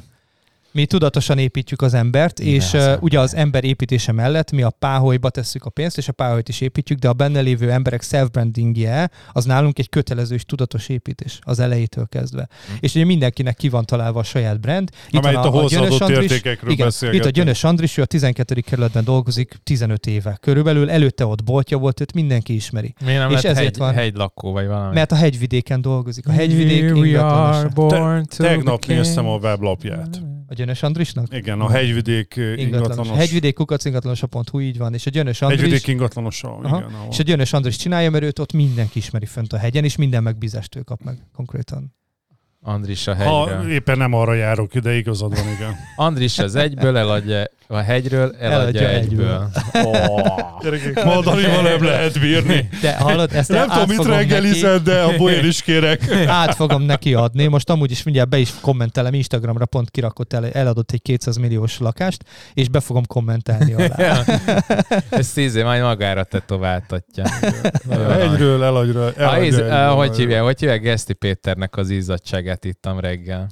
mi tudatosan építjük az embert, Igen, és uh, ugye az ember építése mellett mi a páholyba tesszük a pénzt, és a páholyt is építjük, de a benne lévő emberek self-brandingje, az nálunk egy kötelező és tudatos építés az elejétől kezdve. Hm. És ugye mindenkinek ki van találva a saját brand. Itt Amelyet a, a, a Gyönös Andris, igen, itt a Gyönös Andris, ő a 12. kerületben dolgozik 15 éve. Körülbelül előtte ott boltja volt, őt mindenki ismeri. Miért nem és ezért hegy, van, hegylakó vagy valami? Mert a hegyvidéken dolgozik. A hegyvidék ingatlanosa. Te, tegnap néztem a weblapját. A Gyönös Andrisnak? Igen, a hegyvidék ingatlanos. ingatlanos. Hegyvidék kukacingatlanosa.hu így van, és a Gyönös Andris... Hegyvidék ingatlanosa, igen. Ahol. És a Gyönös Andris csinálja, mert őt ott mindenki ismeri fönt a hegyen, és minden megbízást ő kap meg konkrétan. Andris a hegyről. Ha éppen nem arra járok ide, igazad van, igen. Andris az egyből eladja, a hegyről eladja, eladja egyből. egyből. Oh. Gyerekek, nem lehet bírni. De hallod, ezt Nem tudom, mit reggelized, de a bolyén is kérek. *laughs* Át fogom neki adni. Most amúgy is mindjárt be is kommentelem, Instagramra pont kirakott el, eladott egy 200 milliós lakást, és be fogom kommentelni alá. *laughs* Ezt tízé majd magára tetováltatja. Egyről eladja. eladja hogy hívják, hogy hívják Geszti Péternek az izzadságát ittam reggel.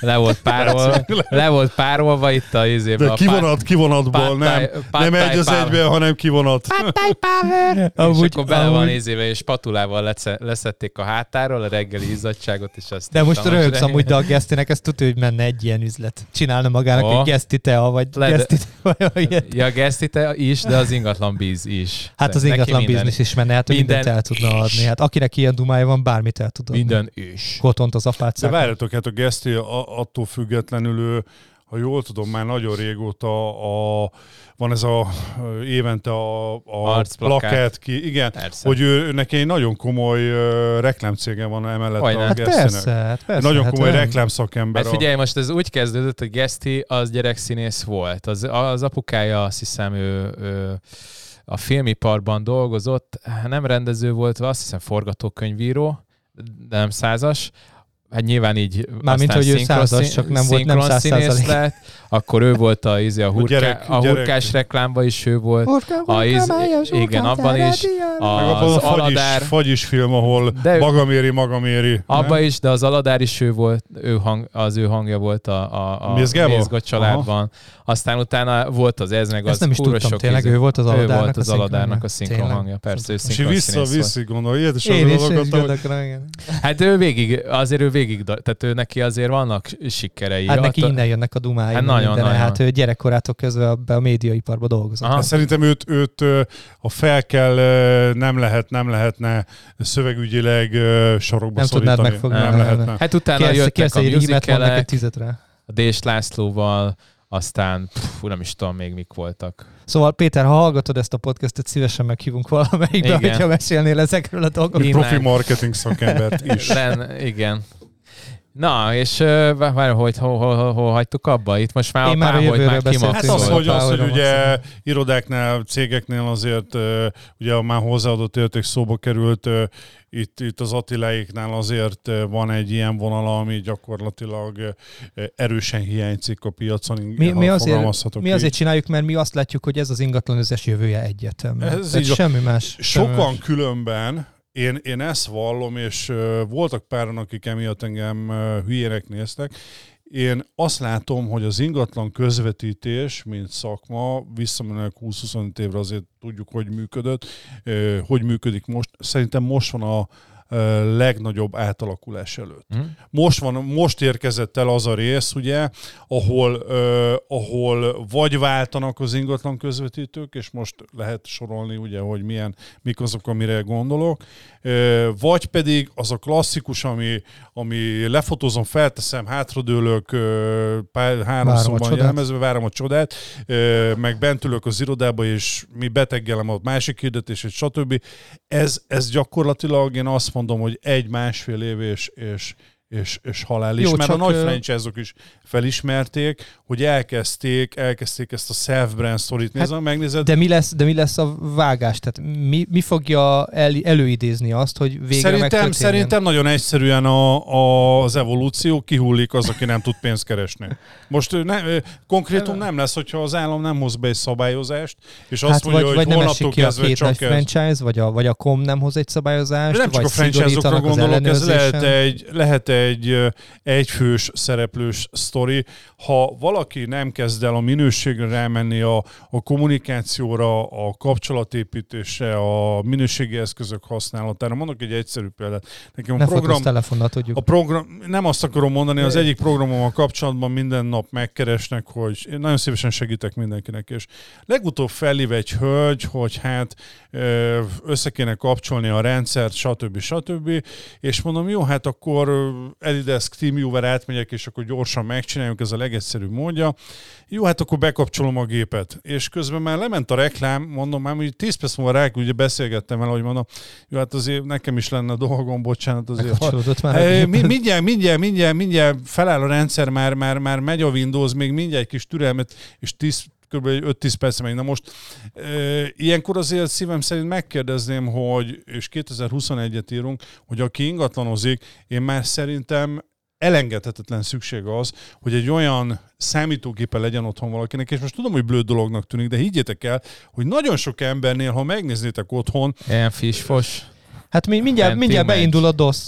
Le volt párolva, *laughs* le volt párolva itt a izébe. De kivonat, kivonatból, nem, nem egy az egyben, hanem kivonat. Pattai power! *laughs* és akkor bele van izébe, és patulával leszették a hátáról a reggeli izzadságot, és azt De most röhögsz amúgy, de a Gesztinek ezt tudja, hogy menne egy ilyen üzlet. Csinálna magának oh. egy Geszti tea, vagy Le, Geszti tea, Ja, Geszti tea is, de az ingatlan bíz is. Hát az ingatlan biznisz is menne, hát minden, mindent el tudna adni. Hát akinek ilyen dumája van, bármit el tud adni. Minden is. Kotont az apácák. De várjatok, hát a Geszti attól függetlenül ő ha jól tudom, már nagyon régóta a, van ez a évente a, a plakát ki, igen, persze. hogy ő, neki egy nagyon komoly uh, reklámcége van emellett Olyan. a hát persze, hát persze, Nagyon hát komoly hát reklámszakember. Hát figyelj, a... most ez úgy kezdődött, hogy Geszti az gyerekszínész volt. Az, az apukája azt hiszem ő, ő a filmiparban dolgozott, nem rendező volt, azt hiszem forgatókönyvíró, de nem százas, hát nyilván így Mármint, hogy ő százas, csak nem volt nem száz lett, akkor ő volt a, izé, a, hurká, gyerek, a hurkás reklámba is ő volt. Hurka, hurka, a, iz, májas, igen, abban is. Az a Aladár. Fagyis film, ahol de, magaméri, magaméri. Abban is, de az Aladár is ő volt, ő hang, az ő hangja volt a, a, a Mézga családban. Aha. Aztán utána volt az ez, meg az Ezt nem is tudtam, tényleg ő volt az Aladárnak, ő volt az Aladárnak a szinkron hangja. Persze, ő És vissza, vissza gondolj, ilyet is Én is Hát ő végig, azért ő végig, tehát ő neki azért vannak sikerei. Hát neki innen jönnek a dumái. Hát nagyon, nagyon. Hát ő gyerekkorától közve be a médiaiparba dolgozott. Hát szerintem őt, őt a fel kell, nem lehet, nem lehetne szövegügyileg sorokba nem szorítani. Megfogni, nem, nem lehetne. Hát utána jöttek a musicalek, a Dés Lászlóval, aztán pff, nem is tudom még mik voltak. Szóval Péter, ha hallgatod ezt a podcastet, szívesen meghívunk valamelyikbe, igen. hogyha mesélnél ezekről a dolgokról. Profi marketing szakembert is. Len, igen. Na, és uh, várj, hogy hol, hol, hol, hol hagytuk abba? Itt most már Én a már a páholyt már jövőről Hát az, hogy, az, hogy ugye irodáknál, cégeknél azért uh, ugye a már hozzáadott érték szóba került, uh, itt, itt az Attiláiknál azért van egy ilyen vonala, ami gyakorlatilag erősen hiányzik a piacon. Mi, mi, azért, mi így. azért csináljuk, mert mi azt látjuk, hogy ez az ingatlanözés jövője egyetem. Ez Ez így semmi más. semmi Sokan más. különben, én, én ezt vallom, és voltak páran, akik emiatt engem hülyének néztek, én azt látom, hogy az ingatlan közvetítés, mint szakma, visszamenőleg 20-25 évre azért tudjuk, hogy működött, hogy működik most. Szerintem most van a legnagyobb átalakulás előtt. Hm? Most, van, most érkezett el az a rész, ugye, ahol, uh, ahol vagy váltanak az ingatlan közvetítők, és most lehet sorolni, ugye, hogy milyen, mik azok, amire gondolok, uh, vagy pedig az a klasszikus, ami, ami lefotózom, felteszem, hátradőlök, uh, pár, Várom a háromszor van csodát. jelmezve, várom a csodát, uh, meg bent ülök az irodába, és mi beteggelem a másik hirdetését, stb. Ez, ez gyakorlatilag én azt mondom, hogy egy-másfél év és, és, és, és halál is, Jó, mert a nagy franchise-ok is felismerték, hogy elkezdték, elkezdték ezt a self-brand sztorit. Nézd, hát, megnézed, De mi, lesz, de mi lesz a vágás? Tehát mi, mi fogja el, előidézni azt, hogy végre Szerintem, szerintem nagyon egyszerűen a, a, az evolúció kihullik az, aki nem tud pénzt keresni. Most ne, konkrétum nem lesz, hogyha az állam nem hoz be egy szabályozást, és azt Hát mondja, vagy, hogy vagy nem esik holnaptól ki a kezdve két csak franchise, vagy a, vagy a com nem hoz egy szabályozást, De nem csak vagy a franchise-okra gondolok, ez lehet egy, lehet egy ö, egyfős szereplős sztori. Ha valaki nem kezd el a minőségre rámenni, a, a kommunikációra, a kapcsolatépítésre, a minőségi eszközök használatára, mondok egy egyszerű példát. Nekem a Ne program, telefonnal, tudjuk. a program, nem azt akarom mondani, az egyik programommal kapcsolatban minden nap megkeresnek, hogy én nagyon szívesen segítek mindenkinek, és legutóbb felhív egy hölgy, hogy hát össze kéne kapcsolni a rendszert, stb. stb. És mondom, jó, hát akkor Elidesk TeamViewer átmegyek, és akkor gyorsan megcsináljuk, ez a legegyszerűbb módja. Jó, hát akkor bekapcsolom a gépet. És közben már lement a reklám, mondom, már hogy 10 perc múlva rá, ugye beszélgettem el, hogy mondom, jó, hát azért nekem is lenne dolgom, bocsánat, azért Megkapcsolódott már. gép. mi, mindjárt, mindjárt, mindjárt, mindjárt feláll a rendszer, már, már, már megy a Windows, még mindjárt egy kis türelmet, és 10, kb. 5-10 perc megy. Na most e, ilyenkor azért szívem szerint megkérdezném, hogy, és 2021-et írunk, hogy aki ingatlanozik, én már szerintem elengedhetetlen szükség az, hogy egy olyan számítógépe legyen otthon valakinek, és most tudom, hogy blöd dolognak tűnik, de higgyétek el, hogy nagyon sok embernél, ha megnéznétek otthon, Ilyen fisfos. Hát mi, mindjárt, mindjárt beindul a DOS.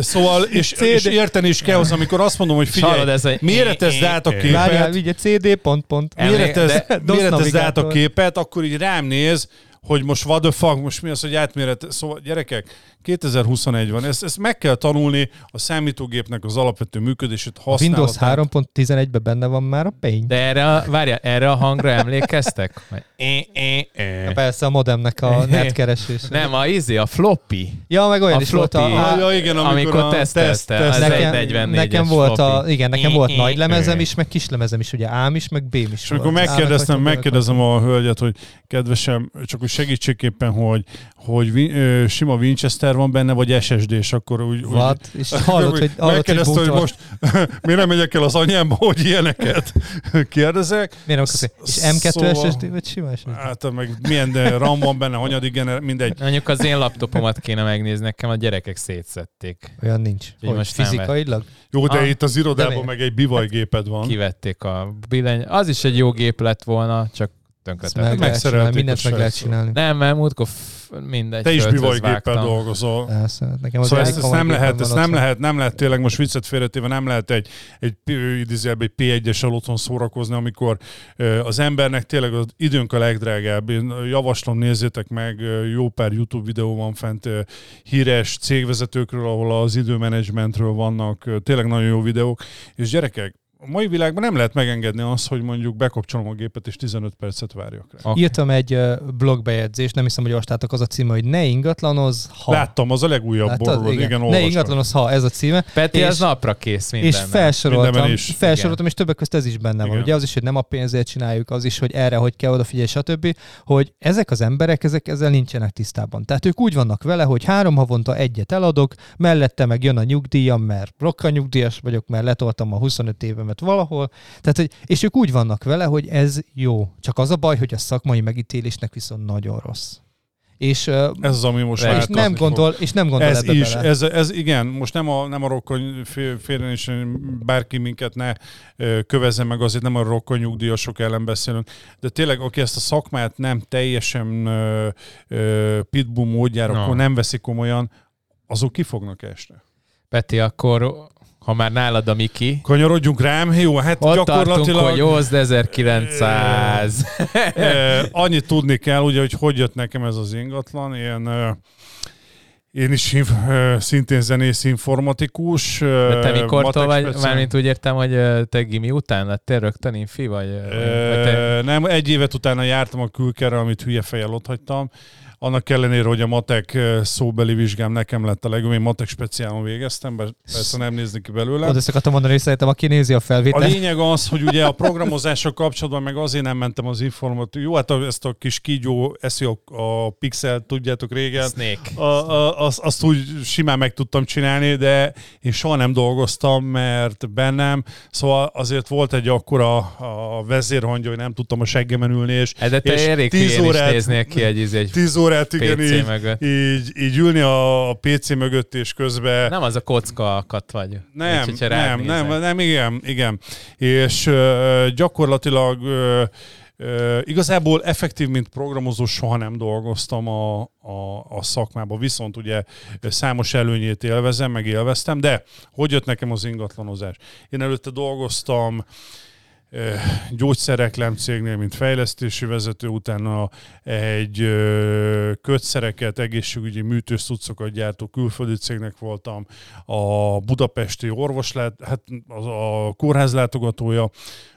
Szóval, és, és érteni is kell az, amikor azt mondom, hogy figyelj, ez egy- méretezd át a Várjál, képet, ugye CD, pont, pont. Méretezd, méretezd át a képet, akkor így rám néz, hogy most what the fuck, most mi az, hogy átméret. Szóval gyerekek, 2021 van, ezt, ezt meg kell tanulni, a számítógépnek az alapvető működését, A Windows használatát. 3.11-ben benne van már a Paint. De erre, a, várjál, erre a hangra *laughs* emlékeztek? Ja, Persze a modemnek a netkeresés. Nem, a izé, a floppy. Ja, meg olyan A is volt a... floppy. A ja, igen, amikor, Amikor a tesztelte, teszt, nekem, 44-es nekem volt a, floppy. igen, nekem volt nagy lemezem is, meg kis lemezem is, ugye ám is, meg B is És amikor megkérdeztem, megkérdezem a hölgyet, hogy kedvesem, csak hogy segítségképpen, hogy, hogy sima Winchester van benne, vagy SSD, és akkor úgy... úgy What? És *laughs* hallott, hogy, hallott, hogy hogy most *laughs* miért nem megyek el az anyámba, hogy ilyeneket *laughs* kérdezek. Miért nem akarsz? És M2 Szóval- SSD, vagy sima SSD? Hát meg milyen de RAM van benne, hanyadik gener, mindegy. Mondjuk az én laptopomat kéne megnézni, nekem a gyerekek szétszették. Olyan nincs. Úgyhogy Hogy most fizikailag? Jó, de Ah, itt az irodában meg egy bivajgéped van. Kivették a billenty. Az is egy jó gép lett volna, csak tönkretett. meg megszerelték mindent meg lehet csinálni. Nem, mert múltkor mindegy. Te is bivajgéppel dolgozol. Persze, nekem az Szóval ezt, ezt nem lehet, ezt nem lehet, nem lehet tényleg most viccet félretéve, nem lehet egy, egy, egy P1-essel otthon szórakozni, amikor az embernek tényleg az időnk a legdrágább. Én javaslom, nézzétek meg, jó pár YouTube videó van fent híres cégvezetőkről, ahol az időmenedzsmentről vannak, tényleg nagyon jó videók. És gyerekek, a mai világban nem lehet megengedni azt, hogy mondjuk bekapcsolom a gépet és 15 percet várjak rá. Okay. Írtam egy blogbejegyzést, nem hiszem, hogy olvastátok az a címe, hogy ne ingatlanoz, ha. Láttam, az a legújabb Láttad? borról, igen, igen Ne ingatlanoz, ha, ez a címe. Peti, és, ez napra kész mindenben. És felsoroltam, is. felsoroltam, és többek között ez is benne igen. van. Ugye az is, hogy nem a pénzért csináljuk, az is, hogy erre hogy kell odafigyelni, stb. Hogy ezek az emberek, ezek ezzel nincsenek tisztában. Tehát ők úgy vannak vele, hogy három havonta egyet eladok, mellette meg jön a nyugdíjam, mert rokkanyugdíjas vagyok, mert letoltam a 25 évemet valahol. Tehát, hogy, és ők úgy vannak vele, hogy ez jó. Csak az a baj, hogy a szakmai megítélésnek viszont nagyon rossz. És, ez az, ami most és nem gondol, és nem gondol ez ebbe is, bele. Ez, ez, igen, most nem a, nem a rokkony félren is bárki minket ne kövezze meg, azért nem a rokkony nyugdíjasok ellen beszélünk, de tényleg, aki ezt a szakmát nem teljesen pitbull módjára, no. akkor nem veszik komolyan, azok ki fognak esni. Peti, akkor ha már nálad a Miki. Kanyarodjunk rám, jó, hát Ott gyakorlatilag... Tartunk, hogy hozd 1900. Annyit tudni kell, ugye, hogy hogy jött nekem ez az ingatlan, ilyen én is szintén zenész informatikus. De te mikortól vagy, mármint úgy értem, hogy te gimi után lettél rögtön infi, vagy, e, vagy te... Nem, egy évet utána jártam a külkerre, amit hülye fejjel ott hagytam, annak ellenére, hogy a matek szóbeli vizsgám nekem lett a legjobb, én matek speciálon végeztem, persze nem nézni ki belőle. Oda akartam mondani, hogy szerintem aki nézi a felvételt. A lényeg az, hogy ugye a programozással kapcsolatban meg azért nem mentem az informat. Jó, hát ezt a kis kígyó eszi a, a pixel, tudjátok régen. Snake. A, a, azt, azt úgy simán meg tudtam csinálni, de én soha nem dolgoztam, mert bennem, szóval azért volt egy akkora a vezérhangja, hogy nem tudtam a seggemen ülni, és, hát de te és elég tíz órát, néznél ki egy, egy tíz órát igen, PC így, mögött. Így, így, ülni a PC mögött, és közben... Nem az a kocka akadt vagy. Nem, így, nem, nem, nem, igen, igen. És uh, gyakorlatilag uh, Uh, igazából effektív, mint programozó soha nem dolgoztam a, a, a szakmába, viszont ugye számos előnyét élvezem, meg élveztem, de hogy jött nekem az ingatlanozás? Én előtte dolgoztam gyógyszereklem mint fejlesztési vezető, utána egy kötszereket, egészségügyi műtős cuccokat gyártó külföldi cégnek voltam, a budapesti orvoslát, hát a kórház látogatója,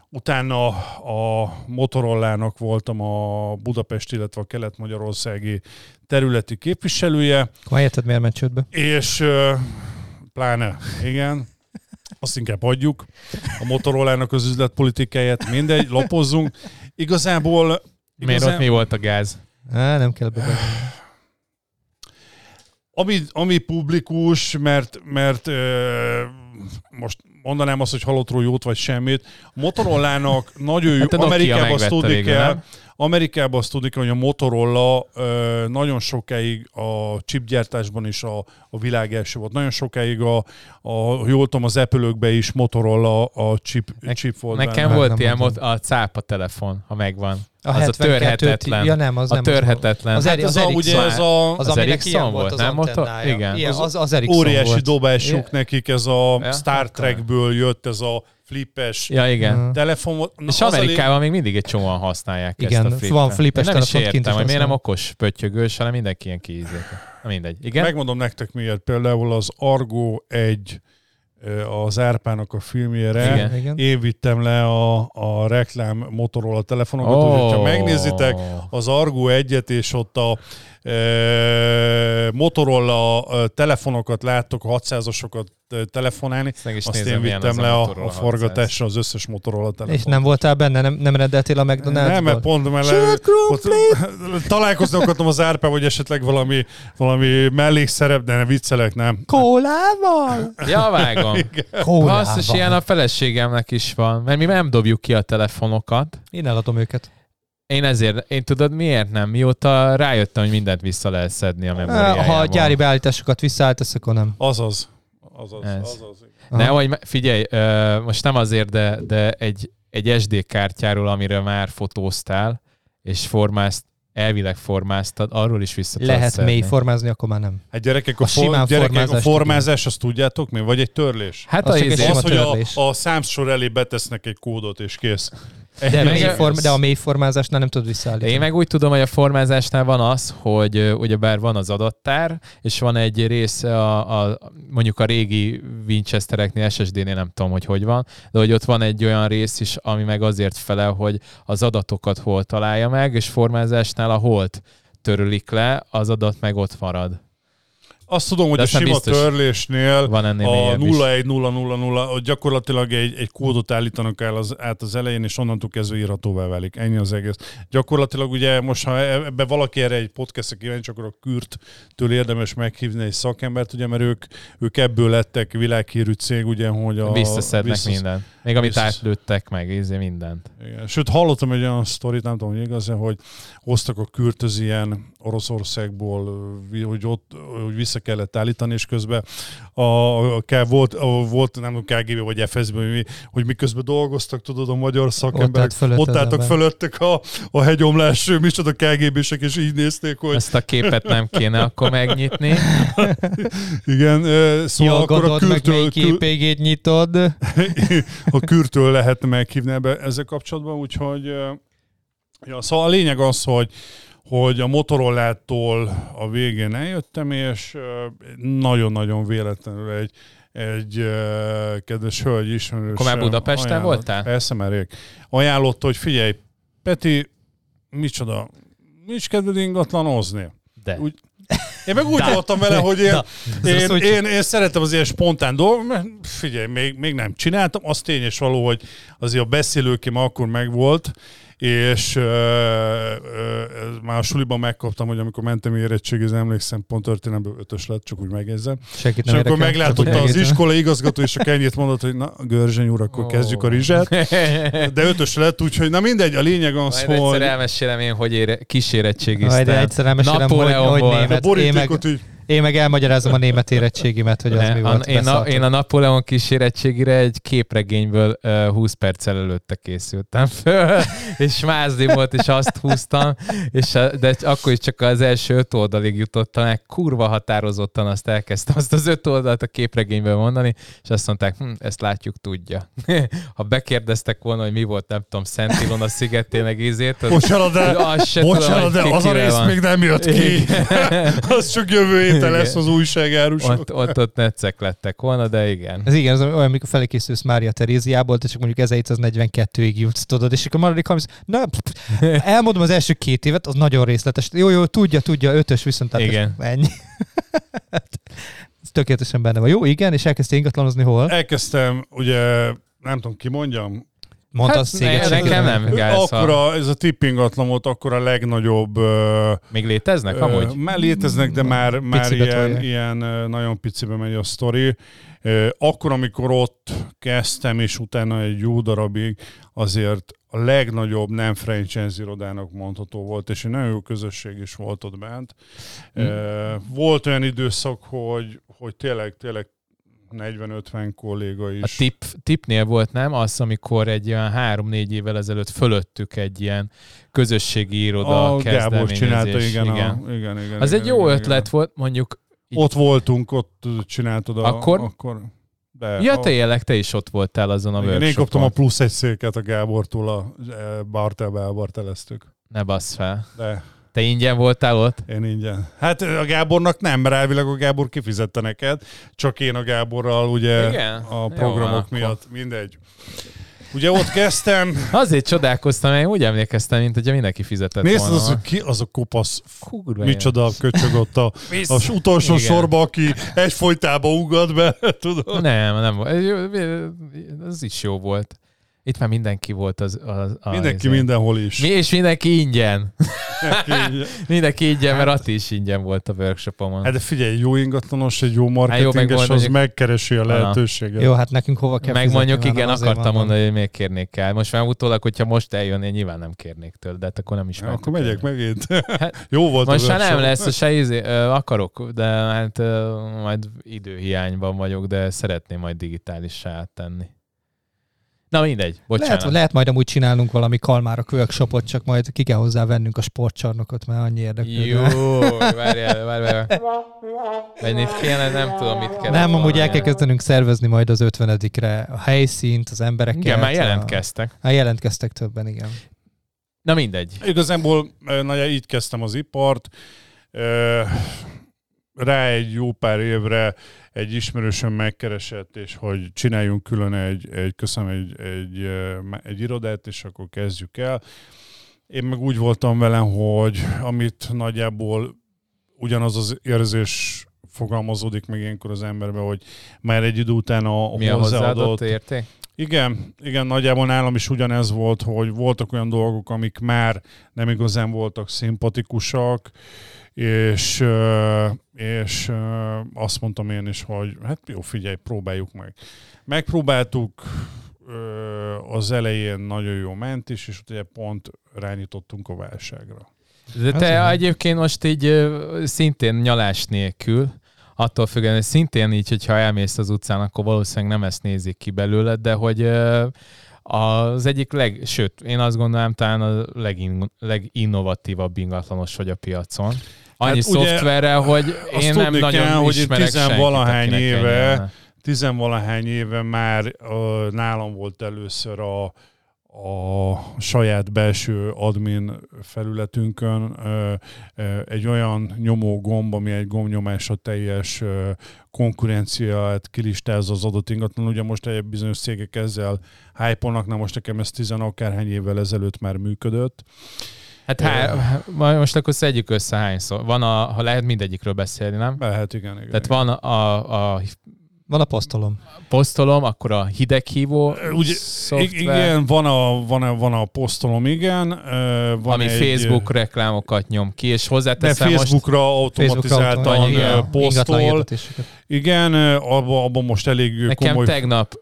Utána a Motorollának voltam a Budapest, illetve a kelet-magyarországi területi képviselője. Érted, miért ment? És pláne, igen azt inkább adjuk. A Motorola-nak az üzletpolitikáját, mindegy, lapozzunk. Igazából... Miért igazán... ott mi volt a gáz? Á, nem kell be. Ami, ami publikus, mert, mert ö, most mondanám azt, hogy halottról jót vagy semmit. A Motorola-nak nagyon jó, hát Amerikában azt tudni kell, nem? Amerikában azt tudni hogy a Motorola ö, nagyon sokáig a chipgyártásban is a, a világ első volt. Nagyon sokáig a, a jól tudom, az apple is Motorola a chip, ne, chip volt. Nekem benne. volt ilyen mot- a cápa telefon, ha megvan. A az a törhetetlen. Ja nem, az a nem törhetetlen. Az, hát az, az, az, ugye ez a, az, az Ericsson volt, az nem motor? Igen. Ilyen, az, az Ericsson Óriási volt. dobásuk nekik, ez a ja, Star Trekből jött ez a flippes ja, igen. telefon. Na, és Amerikában még mindig egy csomóan használják igen, ezt a flip van flippes nem is értem, hogy miért nem okos pöttyögős, hanem mindenki ilyen kiízett. Mindegy. Igen? Megmondom nektek miért. Például az Argo egy az Árpának a filmjére. Igen. Én vittem le a, a reklám Motorola telefonokat, oh. hogyha megnézitek az Argo egyet, és ott a Motorola telefonokat láttok, a 600-asokat telefonálni, azt nézem, én vittem le a, a forgatásra az összes Motorola telefon. És nem voltál benne? Nem, nem rendeltél a McDonald's-ból? Nem, mert pont mert *laughs* találkozni akartam az árpával, hogy esetleg valami, valami mellékszerep, de nem viccelek, nem. Kólával? Ja, vágom. *laughs* Kólával. Azt is ilyen a feleségemnek is van, mert mi nem dobjuk ki a telefonokat. Én eladom őket. Én ezért, én tudod miért nem? Mióta rájöttem, hogy mindent vissza lehet szedni a memóriájába. Ha a gyári beállításokat visszaállítasz, akkor nem. Azaz. Azaz, Ez. azaz. Ne, vagy figyelj, most nem azért, de, de egy, egy SD kártyáról, amiről már fotóztál, és formázt, elvileg formáztad, arról is vissza Lehet szedni. mély formázni, akkor már nem. Hát gyerekek, a, a, for, gyerekek, a formázás, azt tudjátok mi? Vagy egy törlés? Hát az, az, az hogy a, a számsor elé betesznek egy kódot, és kész. De, mély form, de a mély formázásnál nem tudod visszaállítani. Én meg úgy tudom, hogy a formázásnál van az, hogy ugyebár van az adattár, és van egy rész a, a mondjuk a régi Winchestereknél, SSD-nél nem tudom, hogy hogy van, de hogy ott van egy olyan rész is, ami meg azért felel, hogy az adatokat hol találja meg, és formázásnál a holt törlik le, az adat meg ott marad. Azt tudom, hogy De a sima biztos, törlésnél van ennél a 01000 gyakorlatilag egy, egy kódot állítanak el az, át az elején, és onnantól kezdve írhatóvá válik. Ennyi az egész. Gyakorlatilag ugye most, ha ebbe valaki erre egy podcastra kíváncsi, akkor a Kürttől érdemes meghívni egy szakembert, ugye, mert ők, ők ebből lettek világhírű cég, ugye, hogy a... Visszaszednek visszasz... mindent. Még amit visszasz... átlőttek meg, ízé mindent. Igen. Sőt, hallottam egy olyan sztorit, nem tudom, hogy igaz hogy hoztak a Kürtöz ilyen Oroszországból, hogy ott hogy vissza kellett állítani, és közben a, a, a volt, a, volt, nem tudom, KGB vagy FSB, hogy miközben dolgoztak, tudod, a magyar szakemberek, ott, álltak fölöttek a, a hegyomlás, *laughs* micsoda KGB-sek, és így nézték, hogy... Ezt a képet nem kéne akkor megnyitni. *laughs* Igen, szóval akkor a kürtől... Meg nyitod. *laughs* a kürtől lehetne meghívni ebbe ezzel kapcsolatban, úgyhogy ja, szóval a lényeg az, hogy hogy a Motorola-tól a végén eljöttem, és nagyon-nagyon véletlenül egy, egy uh, kedves hölgy ismerős. Akkor már Budapesten ajánlott, voltál? Persze, mert ajánlott, hogy figyelj, Peti, micsoda, nincs kedved ingatlanozni? De. Úgy, én meg úgy *laughs* voltam vele, hogy én, én, én, én, én szeretem az ilyen spontán dolgok, mert figyelj, még, még nem csináltam, az tényes való, hogy azért a beszélőkém akkor megvolt, és uh, uh, már a suliban megkaptam, hogy amikor mentem érettségizni, emlékszem, pont történelemből ötös lett, csak úgy megjegyzem. Senkit és akkor meglátotta az iskola igazgató, és a kenyét mondott, hogy na, Görzseny úr, akkor oh. kezdjük a rizsát. De ötös lett, úgyhogy na mindegy, a lényeg az, Majd hogy... egyszer elmesélem én, hogy ére, kísérettségiztem. Majd egyszer elmesélem, hogy, hogy német. Én meg, így... Én meg elmagyarázom a német érettségimet, hogy az ne, mi volt. Én a, én a Napóleon kis érettségire egy képregényből uh, 20 perccel előtte készültem föl, *laughs* és mázdi volt, és azt húztam, és a, de akkor is csak az első öt oldalig jutottam, meg kurva határozottan azt elkezdtem azt az öt oldalt a képregényből mondani, és azt mondták, hm, ezt látjuk, tudja. *laughs* ha bekérdeztek volna, hogy mi volt, nem tudom, Szent Ilona szigetének ízét, az, bocsánat, de, az, bocsánat, tudom, de az a rész még nem jött ki. *laughs* az csak jövő héten lesz az újságárusok. Ott, ott, ott netszek lettek volna, de igen. Ez igen, az olyan, amikor felkészülsz Mária Teréziából, te csak mondjuk 1742-ig jutsz, tudod, és akkor maradék, hogy na, *laughs* elmondom az első két évet, az nagyon részletes. Jó, jó, tudja, tudja, ötös viszont. Tehát igen. Ennyi. *laughs* Ez tökéletesen benne van. Jó, igen, és elkezdtél ingatlanozni hol? Elkezdtem, ugye, nem tudom, ki mondjam, Mondta hát, ne, nekem nem, gáz, Akkora, ez a tippingatlan volt akkor a legnagyobb... Még léteznek amúgy? Már léteznek, de már, már ilyen, ilyen nagyon picibe megy a sztori. Akkor, amikor ott kezdtem, és utána egy jó darabig, azért a legnagyobb nem franchise irodának mondható volt, és egy nagyon jó közösség is volt ott bent. Mm. Uh, volt olyan időszak, hogy, hogy tényleg, tényleg 40-50 kolléga is. A tip, tipnél volt, nem? Az, amikor egy olyan három-négy évvel ezelőtt fölöttük egy ilyen közösségi iroda a Gábor csinálta, igen. Igen. A, igen, igen az igen, egy jó igen, ötlet igen. volt, mondjuk... Így... Ott voltunk, ott csináltad a... Akkor? akkor de ja, a... tényleg, te is ott voltál azon a workshopon. Én kaptam a plusz egy széket a Gábortól, a e, Bartelbe elbarteleztük. Ne bassz fel. De. Te ingyen voltál ott? Én ingyen. Hát a Gábornak nem, mert elvileg a Gábor kifizette neked, csak én a Gáborral ugye Igen? a programok Jó, miatt, akkor. mindegy. Ugye ott kezdtem. *laughs* Azért csodálkoztam, én úgy emlékeztem, mint hogyha mindenki fizetett Nézd volna. az, ki az a kopasz, Kurva micsoda köcsög ott a, *laughs* az utolsó Igen. sorba, aki egyfolytába ugad be, *laughs* tudod? Nem, nem, ez is jó volt. Itt már mindenki volt az... az, az mindenki az, mindenhol is. Mi, és mindenki ingyen. mindenki ingyen, *laughs* mert Ati is ingyen volt a workshopomon. Hát de figyelj, jó ingatlanos, egy jó marketinges, hát jó, az megkeresi a lehetőséget. Jó, hát nekünk hova kell Meg mondjuk igen, akartam mondani, hogy még kérnék el. Most már utólag, hogyha most eljön, én nyilván nem kérnék tőle, de hát akkor nem is ja, Akkor megyek megint. Hát, *laughs* jó volt Most már nem lesz, se izé, akarok, de hát majd időhiányban vagyok, de szeretném majd digitálissá tenni. Na mindegy, bocsánat. Lehet, lehet majd amúgy csinálnunk valami kalmára workshopot, csak majd ki kell hozzá vennünk a sportcsarnokot, mert annyi érdeklődő. Jó, várjál, várjál. Mennyit kéne, nem tudom, mit kell. Nem, amúgy el kell kezdenünk szervezni majd az 50-re a helyszínt, az embereket. Igen, már jelentkeztek. A... Már jelentkeztek többen, igen. Na mindegy. Igazából nagyon így kezdtem az ipart. Rá egy jó pár évre egy ismerősöm megkeresett, és hogy csináljunk külön egy, egy köszönöm, egy, egy, egy irodát, és akkor kezdjük el. Én meg úgy voltam velem, hogy amit nagyjából ugyanaz az érzés fogalmazódik meg ilyenkor az emberbe, hogy már egy idő után a, Mi a hozzáadott érték? Igen, igen, nagyjából nálam is ugyanez volt, hogy voltak olyan dolgok, amik már nem igazán voltak szimpatikusak, és, és azt mondtam én is, hogy hát jó, figyelj, próbáljuk meg. Megpróbáltuk, az elején nagyon jó ment is, és ugye pont rányítottunk a válságra. De te hát, egyébként most így szintén nyalás nélkül, attól függően, hogy szintén így, hogyha elmész az utcán, akkor valószínűleg nem ezt nézik ki belőled, de hogy az egyik leg, sőt, én azt gondolom, talán a legin, leginnovatívabb ingatlanos vagy a piacon. Annyi hát szoftverrel, hogy én nem nagyon kell, hogy ismerek tizenvalahány éve, tizenvalahány éve már uh, nálam volt először a, a saját belső admin felületünkön egy olyan nyomó gomb, ami egy gombnyomás a teljes konkurenciát kilistáz az adott ingatlan. Ugye most egy bizonyos cégek ezzel hype na most nekem ez tizen akárhány évvel ezelőtt már működött. Hát há, most akkor szedjük össze hányszor. Van a, ha lehet mindegyikről beszélni, nem? Lehet, igen. igen Tehát igen. van a, a van a posztolom. Posztolom, akkor a hideghívó Ugye, szoftver. Igen, van a, van, a, van a posztolom, igen. Van Ami egy, Facebook reklámokat nyom ki, és hozzáteszem De Facebookra most... automatizáltan Facebook posztol. Igen, abban abba most elég Nekem komoly... tegnap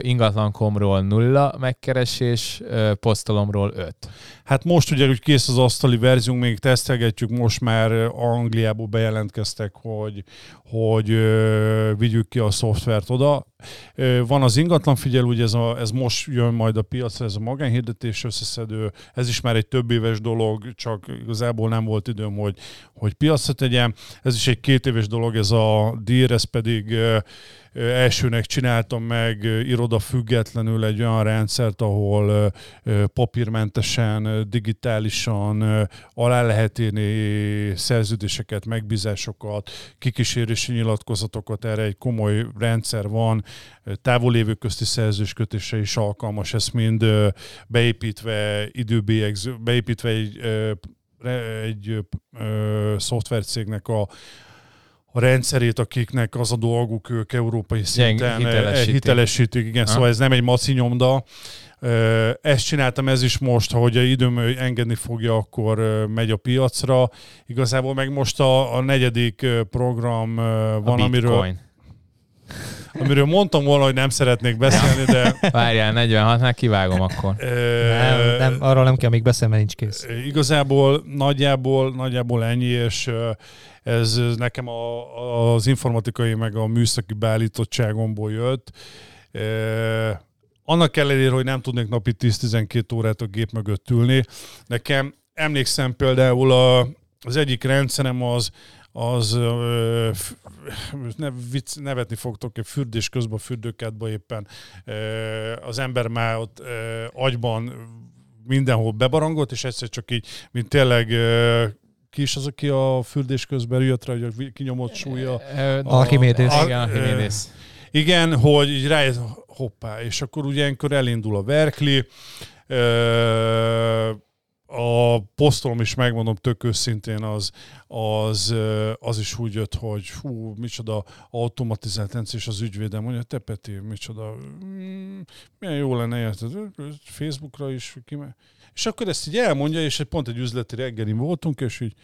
ingatlankomról nulla megkeresés, posztolomról öt. Hát most ugye, hogy kész az asztali verziónk, még tesztelgetjük, most már Angliából bejelentkeztek, hogy, hogy vigyük ki a szoftvert oda. Van az ingatlan figyel, ugye ez, a, ez most jön majd a piacra, ez a magánhirdetés összeszedő, ez is már egy több éves dolog, csak igazából nem volt időm, hogy, hogy piacra tegyem. Ez is egy két éves dolog, ez a dír, ez pedig elsőnek csináltam meg iroda függetlenül egy olyan rendszert, ahol papírmentesen, digitálisan alá lehet írni szerződéseket, megbízásokat, kikísérési nyilatkozatokat, erre egy komoly rendszer van, távolévő közti szerzőskötésre is alkalmas, ezt mind beépítve időbélyegző, beépítve egy, egy szoftvercégnek a a rendszerét, akiknek az a dolguk, ők európai szinten hitelesítik. hitelesítik igen, ha. szóval ez nem egy maci nyomda. Ezt csináltam, ez is most, hogy a időm engedni fogja, akkor megy a piacra. Igazából meg most a, a negyedik program van, a amiről amiről mondtam volna, hogy nem szeretnék beszélni, de... Várjál, 46-nál kivágom akkor. nem, nem, arról nem kell még beszélni, mert nincs kész. Igazából nagyjából, nagyjából ennyi, és ez nekem a, az informatikai meg a műszaki beállítottságomból jött. Annak ellenére, hogy nem tudnék napi 10-12 órát a gép mögött ülni. Nekem emlékszem például a, az egyik rendszerem az, az ne, vicc, nevetni fogtok, hogy fürdés közben a fürdőkádba éppen az ember már ott agyban mindenhol bebarangolt, és egyszer csak így, mint tényleg ki is az, aki a fürdés közben jött rá, hogy a kinyomott súlya. Archimedes. Igen. Igen, hogy így rájött, hoppá, és akkor ugye ilyenkor elindul a Verkli, a posztolom is megmondom tök őszintén, az, az, az is úgy jött, hogy hú, micsoda automatizált rendszer, és az ügyvédem mondja, te Peti, micsoda, mm, milyen jó lenne, érted, Facebookra is, kime. És akkor ezt így elmondja, és pont egy üzleti reggelin voltunk, és így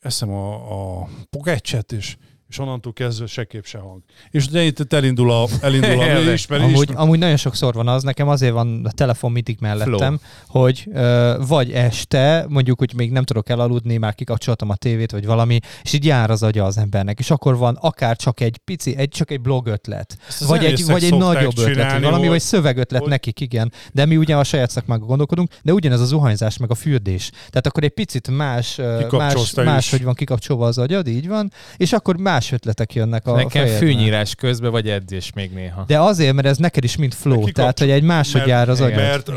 eszem a, a pogácsát, és, és onnantól kezdve se kép, se hang. És ugye itt elindul a, elindul a *laughs* ismer, amúgy, amúgy nagyon sokszor van az, nekem azért van a telefon mindig mellettem, Flow. hogy uh, vagy este, mondjuk, hogy még nem tudok elaludni, már kikapcsoltam a tévét, vagy valami, és így jár az agya az embernek, és akkor van akár csak egy pici, egy, csak egy blog ötlet, vagy egy, vagy egy nagyobb ötlet, vagy valami, vagy szövegötlet hogy... nekik, igen. De mi ugye a saját szakmánkon gondolkodunk, de ugyanez a zuhanyzás, meg a fürdés. Tehát akkor egy picit más, más, más hogy van kikapcsolva az agyad, így van, és akkor más ötletek jönnek a Nekem fűnyírás közben, vagy edzés még néha. De azért, mert ez neked is mint flow, tehát hogy egy máshogy jár az agyad. Mert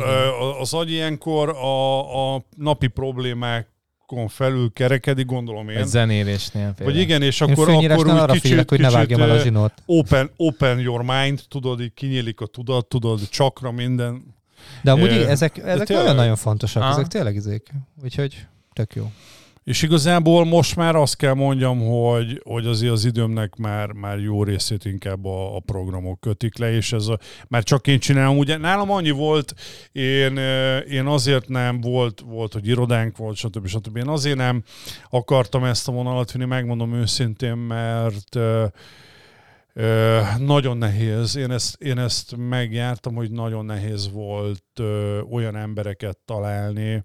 az agy ilyenkor a, a napi problémák felül kerekedik, gondolom én. Egy zenélésnél. Vagy igen, és akkor, akkor úgy arra kicsit, félek, hogy ne vágjam el a zsinót. Open, open your mind, tudod, így kinyílik a tudat, tudod, csakra minden. De amúgy é, ezek, ezek nagyon, nagyon fontosak, ah. ezek tényleg izék. Úgyhogy tök jó. És igazából most már azt kell mondjam, hogy, hogy azért az időmnek már, már jó részét inkább a, a programok kötik le, és ez a, már csak én csinálom. Ugye nálam annyi volt, én, én azért nem volt, volt, hogy irodánk volt, stb. stb. Én azért nem akartam ezt a vonalat vinni, megmondom őszintén, mert nagyon nehéz. Én ezt, én ezt megjártam, hogy nagyon nehéz volt ö, olyan embereket találni,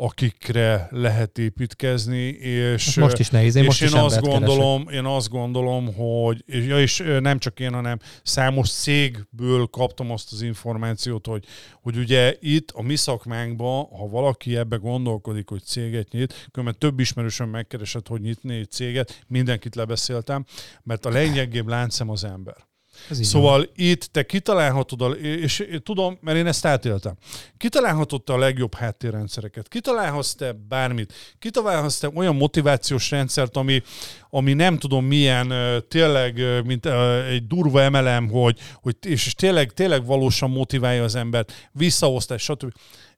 akikre lehet építkezni, és, most is nehéz, én és most én is azt gondolom, keresek. én azt gondolom, hogy, ja, és nem csak én, hanem számos cégből kaptam azt az információt, hogy, hogy ugye itt a mi szakmánkban, ha valaki ebbe gondolkodik, hogy céget nyit, mert több ismerősöm megkeresett, hogy nyitni egy céget, mindenkit lebeszéltem, mert a lényegébb láncem az ember. Szóval van. itt te kitalálhatod, a, és tudom, mert én ezt átéltem, kitalálhatod te a legjobb háttérrendszereket, kitalálhatsz te bármit, kitalálhatsz te olyan motivációs rendszert, ami, ami nem tudom milyen, tényleg, mint egy durva emelem, hogy, hogy és tényleg, tényleg valósan motiválja az embert, visszaosztás, stb.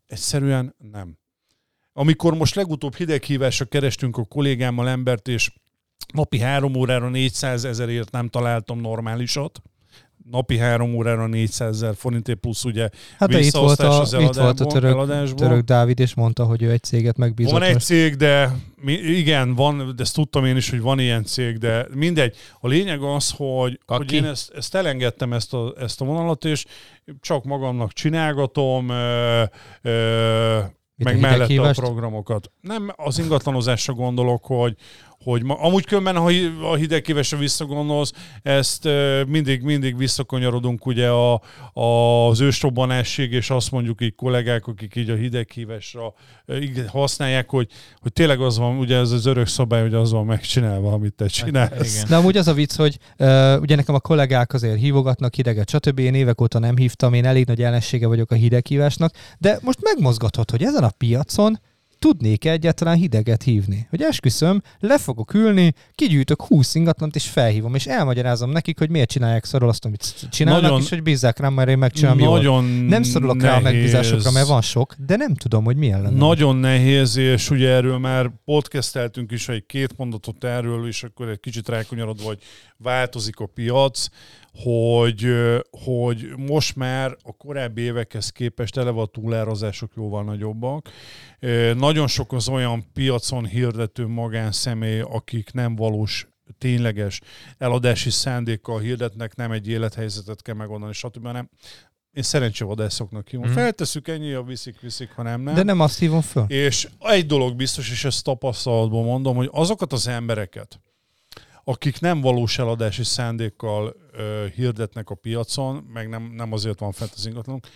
Egyszerűen nem. Amikor most legutóbb hideghívásra kerestünk a kollégámmal embert, és napi három órára 400 ezerért nem találtam normálisat, napi három órára 400 ezer forintért plusz ugye hát itt volt a, az itt volt a török, török Dávid, és mondta, hogy ő egy céget megbízott. Van egy cég, de mi, igen, van, de ezt tudtam én is, hogy van ilyen cég, de mindegy. A lényeg az, hogy, hogy én ezt, ezt elengedtem, ezt a, ezt a vonalat, és csak magamnak csinálgatom, ö, ö, meg mellette a programokat. Nem az ingatlanozásra gondolok, hogy, hogy ma, amúgy különben, ha a hidegkívesre visszagondolsz, ezt mindig, mindig visszakanyarodunk ugye a, a, az ősrobbanásség, és azt mondjuk így kollégák, akik így a hidegkívesra használják, hogy, hogy tényleg az van, ugye ez az örök szabály, hogy az van megcsinálva, amit te csinálsz. Igen. De amúgy az a vicc, hogy uh, ugye nekem a kollégák azért hívogatnak hideget, stb. Én évek óta nem hívtam, én elég nagy ellensége vagyok a hidegkívásnak, de most megmozgathat, hogy ezen a piacon tudnék egyáltalán hideget hívni. Hogy esküszöm, le fogok ülni, kigyűjtök 20 ingatlant és felhívom, és elmagyarázom nekik, hogy miért csinálják szarul azt, amit csinálnak, nagyon, és hogy bízzák rám, mert én megcsinálom nagyon jól. Nem szorulok nehéz. rá a megbízásokra, mert van sok, de nem tudom, hogy milyen lenne. Nagyon nehéz, és ugye erről már podcasteltünk is, egy két mondatot erről, és akkor egy kicsit rákonyarodva, hogy változik a piac hogy, hogy most már a korábbi évekhez képest eleve a túlárazások jóval nagyobbak. Nagyon sok az olyan piacon hirdető magánszemély, akik nem valós tényleges eladási szándékkal hirdetnek, nem egy élethelyzetet kell megoldani, stb. hanem én szerencsevadászoknak hívom. Mm. Feltesszük ennyi, a viszik-viszik, ha nem, nem. De nem azt hívom föl. És egy dolog biztos, és ezt tapasztalatból mondom, hogy azokat az embereket, akik nem valós eladási szándékkal ö, hirdetnek a piacon, meg nem, nem azért van fent az ingatlanok,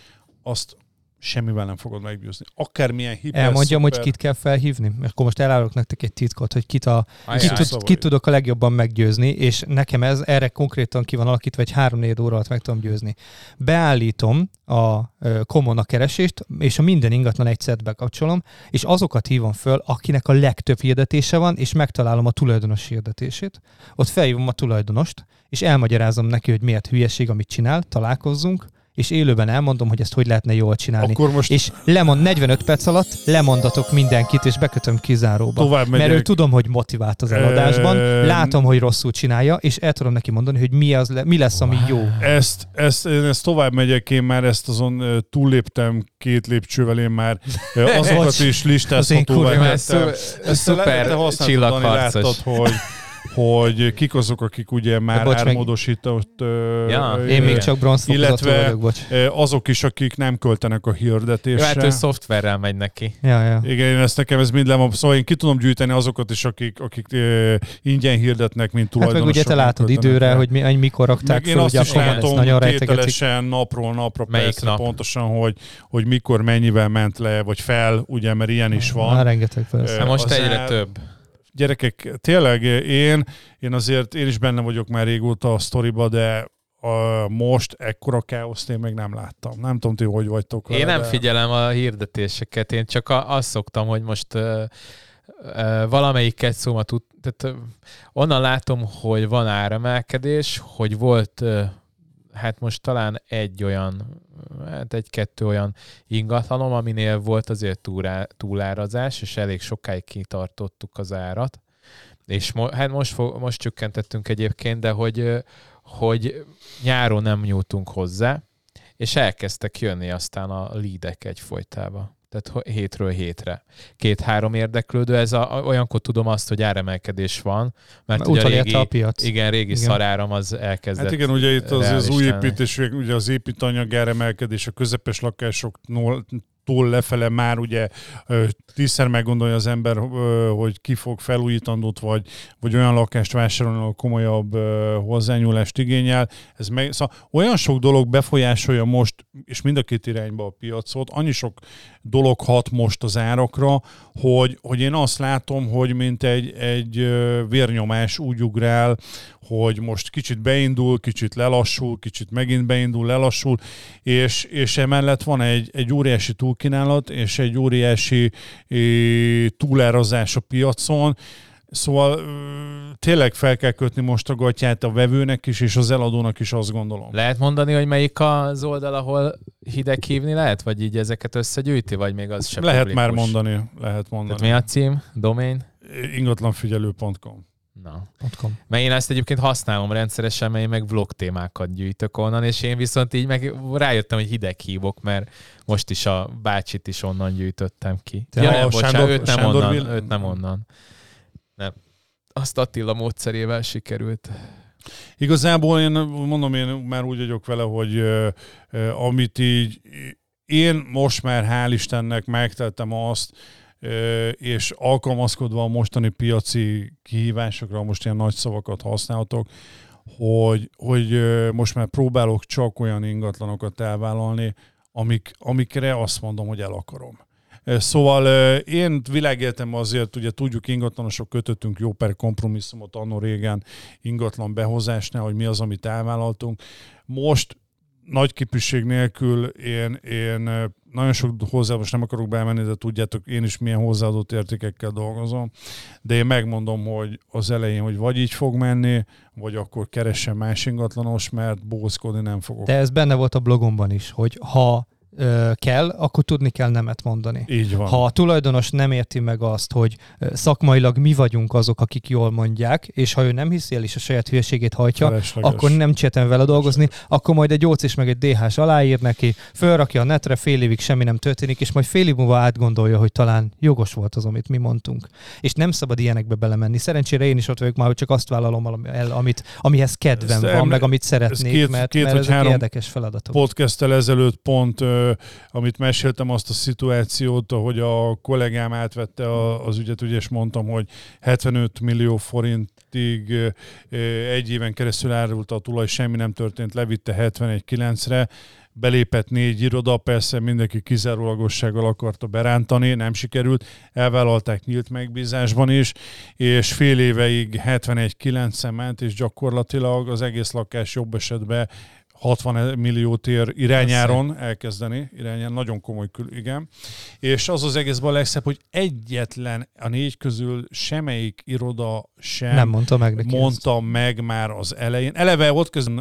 azt semmivel nem fogod meggyőzni. Akármilyen hiper, Elmondjam, szuper... hogy kit kell felhívni? Mert akkor most elárulok nektek egy titkot, hogy kit, a, kit, tud, szóval kit tudok a legjobban meggyőzni, és nekem ez erre konkrétan ki van alakítva, egy 3-4 óra alatt meg tudom győzni. Beállítom a Common a keresést, és a minden ingatlan egy szedbe kapcsolom, és azokat hívom föl, akinek a legtöbb hirdetése van, és megtalálom a tulajdonos hirdetését. Ott felhívom a tulajdonost, és elmagyarázom neki, hogy miért hülyeség, amit csinál, találkozzunk, és élőben elmondom, hogy ezt hogy lehetne jól csinálni. Akkor most... És lemond 45 perc alatt lemondatok mindenkit, és bekötöm kizáróba. Tovább Mert ő tudom, hogy motivált az eladásban, e... látom, hogy rosszul csinálja, és el tudom neki mondani, hogy mi, az le, mi lesz, ami jó. Ezt, ezt, én ezt tovább megyek, én már ezt azon túlléptem két lépcsővel, én már *laughs* azokat is listázhatóvá tettem. Szuper csillagharcos. hogy hogy kik azok, akik ugye már bocs, ármódosított... Ja, én még csak bronz illetve vagyok, bocs. azok is, akik nem költenek a hirdetésre. Jó, hát ő szoftverrel megy neki. Ja, ja. Igen, én ezt nekem ez mind le Szóval én ki tudom gyűjteni azokat is, akik, akik ingyen hirdetnek, mint tulajdonosok. Hát meg ugye te látod időre, hogy mi, mikor rakták meg fel, én azt is látom, nagyon tételesen napról napra Melyik persze nap? pontosan, hogy, hogy mikor mennyivel ment le, vagy fel, ugye, mert ilyen is van. Már rengeteg persze. Hát most egyre el... több gyerekek, tényleg én, én azért, én is benne vagyok már régóta a sztoriba, de a, most ekkora káoszt én még nem láttam. Nem tudom, ti hogy vagytok vele, Én nem de... figyelem a hirdetéseket, én csak azt szoktam, hogy most uh, uh, valamelyik szóma tud, tehát uh, onnan látom, hogy van áremelkedés, hogy volt uh, hát most talán egy olyan, hát egy-kettő olyan ingatlanom, aminél volt azért túrá, túlárazás, és elég sokáig kitartottuk az árat. És mo, hát most, fog, most csökkentettünk egyébként, de hogy, hogy nyáron nem nyújtunk hozzá, és elkezdtek jönni aztán a leadek egyfolytában tehát hétről hétre. Két-három érdeklődő, ez a, olyankor tudom azt, hogy áremelkedés van, mert ugye a régi, a piac. Igen, régi igen. szaráram az elkezdett. Hát igen, ugye itt az, az új építés, ugye az építanyag áremelkedés, a közepes lakások túl lefele már ugye tízszer meggondolja az ember, hogy ki fog felújítandót, vagy, vagy olyan lakást vásárolni, ahol komolyabb hozzányúlást igényel. Ez meg, szóval olyan sok dolog befolyásolja most, és mind a két irányba a piacot, annyi sok dolog hat most az árakra, hogy, hogy én azt látom, hogy mint egy, egy vérnyomás úgy ugrál, hogy most kicsit beindul, kicsit lelassul, kicsit megint beindul, lelassul, és, és emellett van egy, egy óriási túlkínálat, és egy óriási túlárazás a piacon, Szóval tényleg fel kell kötni most a gatyát a vevőnek is, és az eladónak is azt gondolom. Lehet mondani, hogy melyik az oldal, ahol hideg hívni lehet? Vagy így ezeket összegyűjti, vagy még az sem Lehet publikus? már mondani, lehet mondani. Tehát mi a cím, domain? Ingatlanfigyelő.com Na. .com. Mert én ezt egyébként használom rendszeresen, mert én meg vlog témákat gyűjtök onnan, és én viszont így meg rájöttem, hogy hideg hívok, mert most is a bácsit is onnan gyűjtöttem ki. ja, nem, bocsánat, Sándor, őt nem Sándor onnan, őt nem onnan. Nem. Azt Attila módszerével sikerült. Igazából én mondom, én már úgy vagyok vele, hogy uh, uh, amit így én most már hál' Istennek megtettem azt, és alkalmazkodva a mostani piaci kihívásokra, most ilyen nagy szavakat használhatok, hogy, hogy most már próbálok csak olyan ingatlanokat elvállalni, amik, amikre azt mondom, hogy el akarom. Szóval én világéltem azért, ugye tudjuk, ingatlanosok kötöttünk jó per kompromisszumot annó régen ingatlan behozásnál, hogy mi az, amit elvállaltunk. Most nagy képűség nélkül én, én nagyon sok hozzá most nem akarok bemenni, de tudjátok, én is milyen hozzáadott értékekkel dolgozom, de én megmondom, hogy az elején, hogy vagy így fog menni, vagy akkor keressen más ingatlanos, mert bózkodni nem fogok. De ez benne volt a blogomban is, hogy ha kell, akkor tudni kell nemet mondani. Így van. Ha a tulajdonos nem érti meg azt, hogy szakmailag mi vagyunk azok, akik jól mondják, és ha ő nem hiszi el és a saját hülyeségét hajtja, Felesleges. akkor nem csetem vele dolgozni, akkor majd egy gyóc és meg egy DH-s aláír neki, fölrakja a netre, fél évig semmi nem történik, és majd fél év múlva átgondolja, hogy talán jogos volt az, amit mi mondtunk. És nem szabad ilyenekbe belemenni. Szerencsére én is ott vagyok már, hogy csak azt vállalom el, amit, amihez kedvem ez van, meg amit szeretnék, két, mert, két mert ezek érdekes feladatok. Podcasttel ezelőtt pont amit meséltem, azt a szituációt, hogy a kollégám átvette az ügyet, ugye, és mondtam, hogy 75 millió forintig egy éven keresztül árult a tulaj, semmi nem történt, levitte 71-9-re, belépett négy iroda, persze mindenki kizárólagossággal akarta berántani, nem sikerült, elvállalták nyílt megbízásban is, és fél éveig 71-9 ment, és gyakorlatilag az egész lakás jobb esetben 60 milliót ér irányáron elkezdeni, irányán nagyon komoly kül, igen. És az az egészben a legszebb, hogy egyetlen a négy közül semmelyik iroda sem nem mondta meg, neki mondta ezt. meg már az elején. Eleve ott közben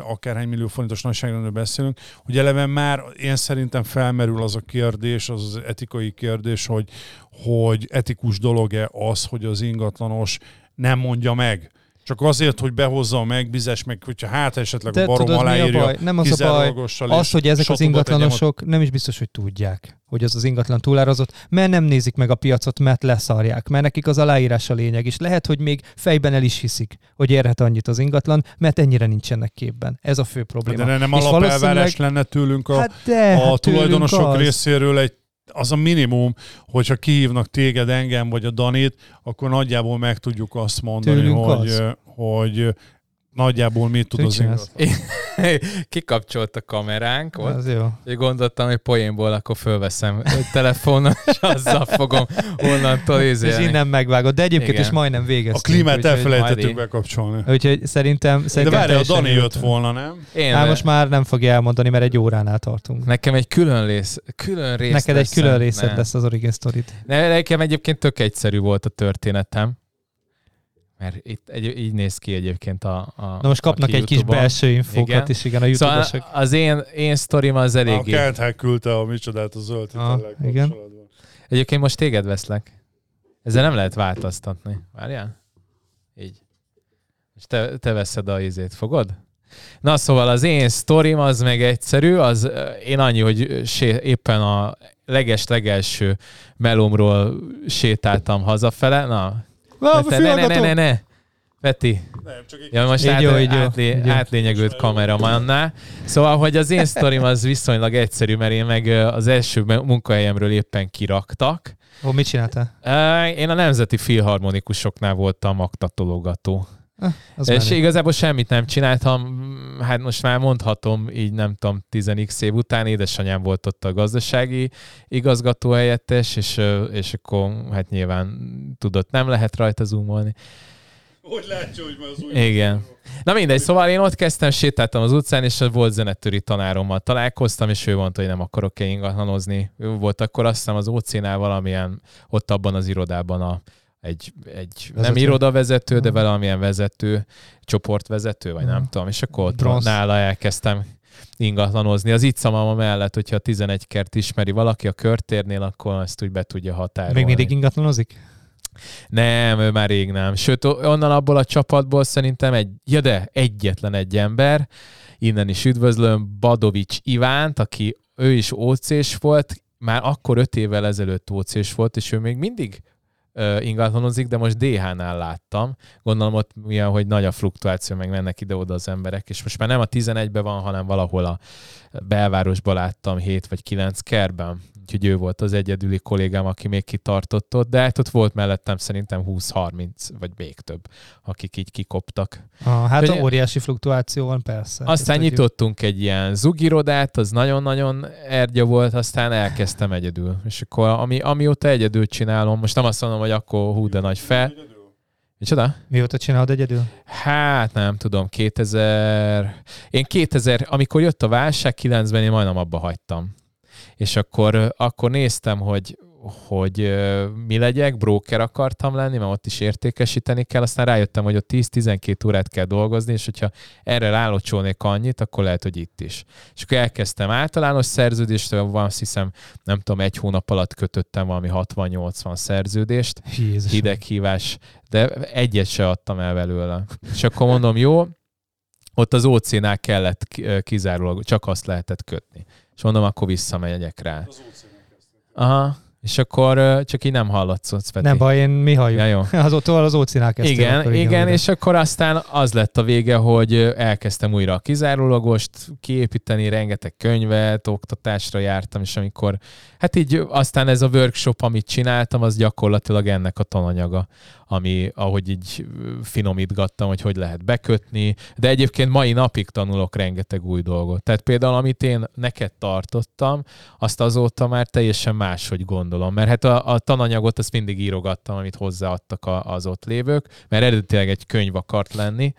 akárhány millió forintos nagyságrendről beszélünk, hogy eleve már én szerintem felmerül az a kérdés, az az etikai kérdés, hogy, hogy etikus dolog-e az, hogy az ingatlanos nem mondja meg Csak azért, hogy behozza a megbízás, meg hogyha hát esetleg De a barom tudod, aláírja, a baj? Nem az a baj, az, hogy ezek az ingatlanosok nem is biztos, hogy tudják, hogy az az ingatlan túlárazott, mert nem nézik meg a piacot, mert leszarják, mert nekik az aláírás a lényeg, és lehet, hogy még fejben el is hiszik, hogy érhet annyit az ingatlan, mert ennyire nincsenek képben. Ez a fő probléma. De nem alapelvárás valószínűleg... lenne tőlünk a, hát de, a hát tulajdonosok az. részéről egy az a minimum, hogyha kihívnak téged, engem vagy a Danit, akkor nagyjából meg tudjuk azt mondani, Tőlünk hogy, az. hogy nagyjából mit tud az. *laughs* Kikapcsolt a kameránk ott, az jó. és gondoltam, hogy poénból akkor fölveszem telefonon, és azzal fogom onnantól izélni. És innen megvágod, de egyébként Igen. is majdnem végeztünk. A klímát elfelejtettük bekapcsolni. Úgyhogy szerintem... szerintem de várj, a Dani jött volna, nem? Én hát most már nem fogja elmondani, mert egy óránál tartunk. Nekem egy külön rész, külön rész Neked egy külön részed lesz az Origin Story-t. Nekem egyébként tök egyszerű volt a történetem. Mert itt egy, így néz ki egyébként a, a Na most kapnak egy kis belső infókat igen. is, igen, a youtube szóval az én, én sztorim az eléggé... A Kent küldte a micsodát a zöld ah, igen. Egyébként most téged veszlek. Ezzel nem lehet változtatni. Várjál? Így. És te, te veszed a izét, fogod? Na szóval az én sztorim az meg egyszerű, az én annyi, hogy sé, éppen a leges-legelső melomról sétáltam hazafele, na Na, ne, ne, ne, ne, ne. Peti. Nem, csak egy ja, most át, jó, így átlé, jó, átlényegült kameramannál. Szóval, hogy az én sztorim az viszonylag egyszerű, mert én meg az első munkahelyemről éppen kiraktak. Ó, mit csináltál? Én a Nemzeti Filharmonikusoknál voltam aktatologató. Az és menő. igazából semmit nem csináltam, hát most már mondhatom, így nem tudom, 10 év után édesanyám volt ott a gazdasági igazgató helyettes, és, és akkor hát nyilván tudott, nem lehet rajta zoomolni. Hogy látja, hogy már az új Igen. Na mindegy, szóval én ott kezdtem, sétáltam az utcán, és volt zenetőri tanárommal találkoztam, és ő mondta, hogy nem akarok-e ingatlanozni. Ő volt akkor azt hiszem az OC-nál valamilyen, ott abban az irodában a egy, egy vezető. nem irodavezető, de valamilyen vezető, csoportvezető, vagy nem tudom, és akkor ott nála elkezdtem ingatlanozni. Az itt szamama mellett, hogyha a 11 kert ismeri valaki a körtérnél, akkor ezt úgy be tudja határolni. Még mindig ingatlanozik? Nem, ő már rég nem. Sőt, onnan abból a csapatból szerintem egy, ja de, egyetlen egy ember, innen is üdvözlöm, Badovics Ivánt, aki ő is ócés volt, már akkor öt évvel ezelőtt ócés volt, és ő még mindig ingatlanozik, de most DH-nál láttam. Gondolom ott milyen, hogy nagy a fluktuáció, meg mennek ide-oda az emberek, és most már nem a 11-ben van, hanem valahol a belvárosban láttam 7 vagy 9 kerben úgyhogy ő volt az egyedüli kollégám, aki még kitartott ott, de hát ott volt mellettem szerintem 20-30, vagy még több, akik így kikoptak. Ah, hát de, óriási fluktuáció van, persze. Aztán Itt nyitottunk tudjuk. egy ilyen zugirodát, az nagyon-nagyon ergya volt, aztán elkezdtem egyedül. És akkor ami, amióta egyedül csinálom, most nem azt mondom, hogy akkor hú, de nagy fel. Micsoda? Mióta csinálod egyedül? Hát nem tudom, 2000... Én 2000, amikor jött a válság 9-ben, én majdnem abba hagytam és akkor, akkor néztem, hogy, hogy mi legyek, broker akartam lenni, mert ott is értékesíteni kell, aztán rájöttem, hogy ott 10-12 órát kell dolgozni, és hogyha erre rálocsolnék annyit, akkor lehet, hogy itt is. És akkor elkezdtem általános szerződést, van azt hiszem, nem tudom, egy hónap alatt kötöttem valami 60-80 szerződést, Jézus. hideghívás, de egyet se adtam el belőle. És akkor mondom, jó, ott az OC-nál kellett kizárólag, csak azt lehetett kötni. És mondom, akkor visszamegyek rá. Aha. És akkor csak így nem hallatszott, Peti. Nem baj, én mi halljuk. Ja, jó. Azótól *laughs* az ócinál kezdtem. Igen, akkor, igen, igen, és akkor aztán az lett a vége, hogy elkezdtem újra a kizárólagost kiépíteni, rengeteg könyvet, oktatásra jártam, és amikor, hát így aztán ez a workshop, amit csináltam, az gyakorlatilag ennek a tananyaga, ami, ahogy így finomítgattam, hogy hogy lehet bekötni, de egyébként mai napig tanulok rengeteg új dolgot. Tehát például, amit én neked tartottam, azt azóta már teljesen máshogy gondolom, mert hát a, a tananyagot azt mindig írogattam, amit hozzáadtak a, az ott lévők, mert eredetileg egy könyv akart lenni,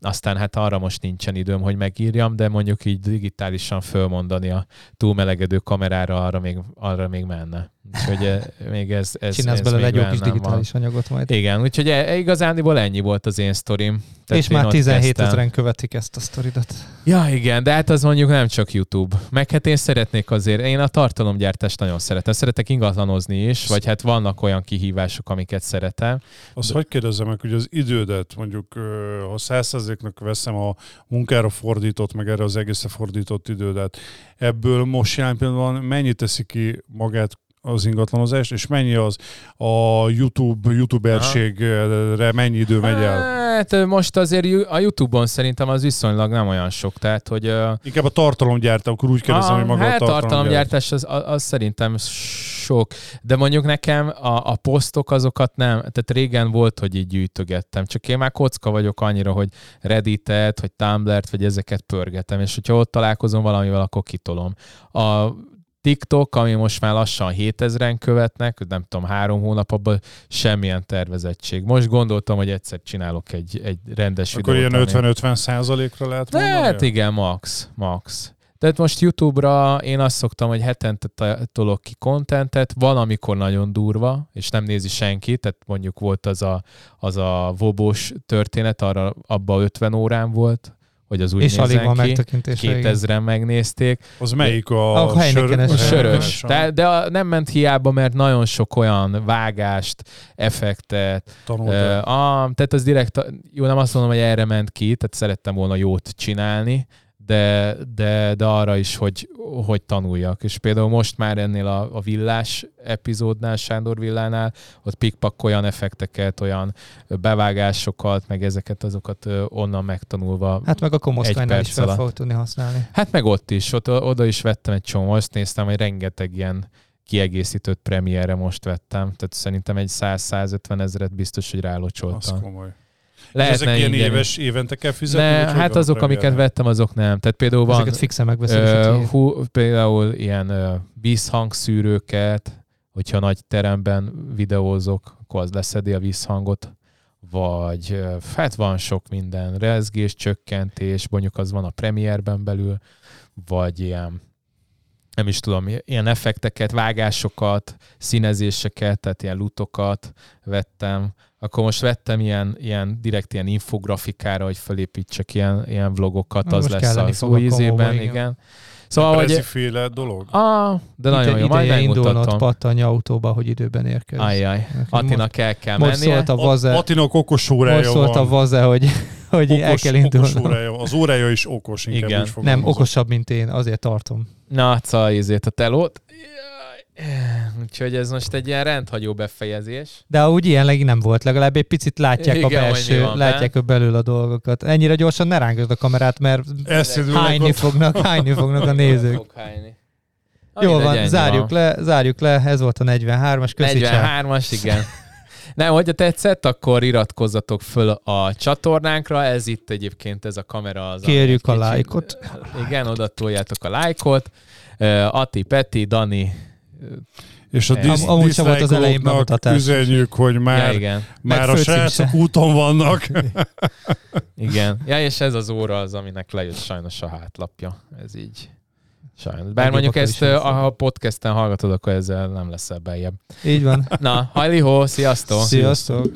aztán hát arra most nincsen időm, hogy megírjam, de mondjuk így digitálisan fölmondani a túlmelegedő kamerára, arra még, arra még menne. Úgyhogy eh, még ez, ez Csinálsz ez belőle egy jó kis digitális van. anyagot majd. Igen, úgyhogy e- igazániból ennyi volt az én sztorim. Tehát és én már ott 17 kezdtem. ezeren követik ezt a sztoridat. Ja, igen, de hát az mondjuk nem csak YouTube. Meg hát én szeretnék azért, én a tartalomgyártást nagyon szeretem. Szeretek ingatlanozni is, vagy hát vannak olyan kihívások, amiket szeretem. Azt hogy kérdezzem meg, hogy az idődet, mondjuk ha százszerzéknak veszem a munkára fordított, meg erre az egészre fordított idődet, ebből most jelen pillanatban mennyi teszi ki magát az ingatlanozást, és mennyi az a YouTube, youtuberségre mennyi idő megy el? Hát most azért a YouTube-on szerintem az viszonylag nem olyan sok, tehát hogy... Inkább a tartalomgyártó, akkor úgy kérdezem, hogy maga hát a tartalomgyártás az, az, az szerintem sok, de mondjuk nekem a, a posztok azokat nem, tehát régen volt, hogy így gyűjtögettem, csak én már kocka vagyok annyira, hogy Redditet, vagy Tumblr-t, vagy ezeket pörgetem, és hogyha ott találkozom valamivel, akkor kitolom. A TikTok, ami most már lassan 7000-en követnek, nem tudom, három hónap, abban semmilyen tervezettség. Most gondoltam, hogy egyszer csinálok egy, egy rendes Akkor videót. ilyen ami- 50-50 százalékra lehet mondani? Hát igen, max, max. Tehát most YouTube-ra én azt szoktam, hogy hetente tolok ki kontentet, van, amikor nagyon durva, és nem nézi senki, tehát mondjuk volt az a, az a vobos történet, arra abba 50 órán volt, hogy az úgy és alig van ki. megtekintése. igen. 2000-en megnézték. Az melyik a, A A Sörös. sörös. De, de a, nem ment hiába, mert nagyon sok olyan vágást, effektet, tanultál? Ö, a, tehát az direkt, jó nem azt mondom, hogy erre ment ki, tehát szerettem volna jót csinálni, de, de, de arra is, hogy, hogy tanuljak. És például most már ennél a, a villás epizódnál, Sándor villánál, ott pikpak olyan effekteket, olyan bevágásokat, meg ezeket azokat onnan megtanulva. Hát meg a komoszkánynál Egy is fel fogod tudni használni. Hát meg ott is, ott, oda is vettem egy csomó, azt néztem, hogy rengeteg ilyen kiegészítőt premierre most vettem, tehát szerintem egy 100-150 ezeret biztos, hogy Az rálocsoltam. komoly. És ezek ilyen ingyen- éves, évente kell fizetni? Ne, hát azok, amiket premierre? vettem, azok nem. Tehát például van Ezeket fixen ö, a hú, például ilyen ö, vízhangszűrőket, hogyha nagy teremben videózok, akkor az leszedi a vízhangot, vagy hát van sok minden, rezgés, csökkentés, mondjuk az van a Premierben belül, vagy ilyen nem is tudom, ilyen effekteket, vágásokat, színezéseket, tehát ilyen lutokat vettem. Akkor most vettem ilyen, ilyen direkt ilyen infografikára, hogy felépítsek ilyen, ilyen vlogokat, Na, az most lesz az a új izében, igen. igen. Szóval, hogy... Preziféle dolog? Ah, de Ide- nagyon jó, majd megmutatom. pattanj autóba, hogy időben érkezz. Ajjaj, Attinak el kell most mennie. szólt a A vaze, Patinak okos most órája szólt a van. vaze, hogy, hogy el Okos, kell okos indulnom. órája. Az órája is okos, inkább Igen. úgy Nem, okosabb, mint én, azért tartom. Na, szóval izét a telót. Úgyhogy ez most egy ilyen rendhagyó befejezés. De úgy ilyenleg nem volt, legalább egy picit látják Igen, a belső, van látják a belül a dolgokat. Ennyire gyorsan ne rángod a kamerát, mert Ezt hányni fognak, hányni fognak a nézők. Fog hányni. Jó van, zárjuk le, zárjuk le, ez volt a 43-as, köszi csá. 43-as, igen. Nem, hogyha tetszett, akkor iratkozzatok föl a csatornánkra, ez itt egyébként ez a kamera az. Kérjük a lájkot. Igen, oda toljátok a lájkot. Uh, Ati, Peti, Dani, És a Am- disz- amúgy sem volt az elején bemutatás. üzenjük, hogy ja, már, igen, már a srácok úton vannak. *laughs* igen. Ja, és ez az óra az, aminek lejött sajnos a hátlapja. Ez így. Sajnos. Bár mondjuk ezt, ha a podcasten hallgatod, akkor ezzel nem leszel beljebb. Így van. Na, hajlihó, sziasztok! Sziasztok!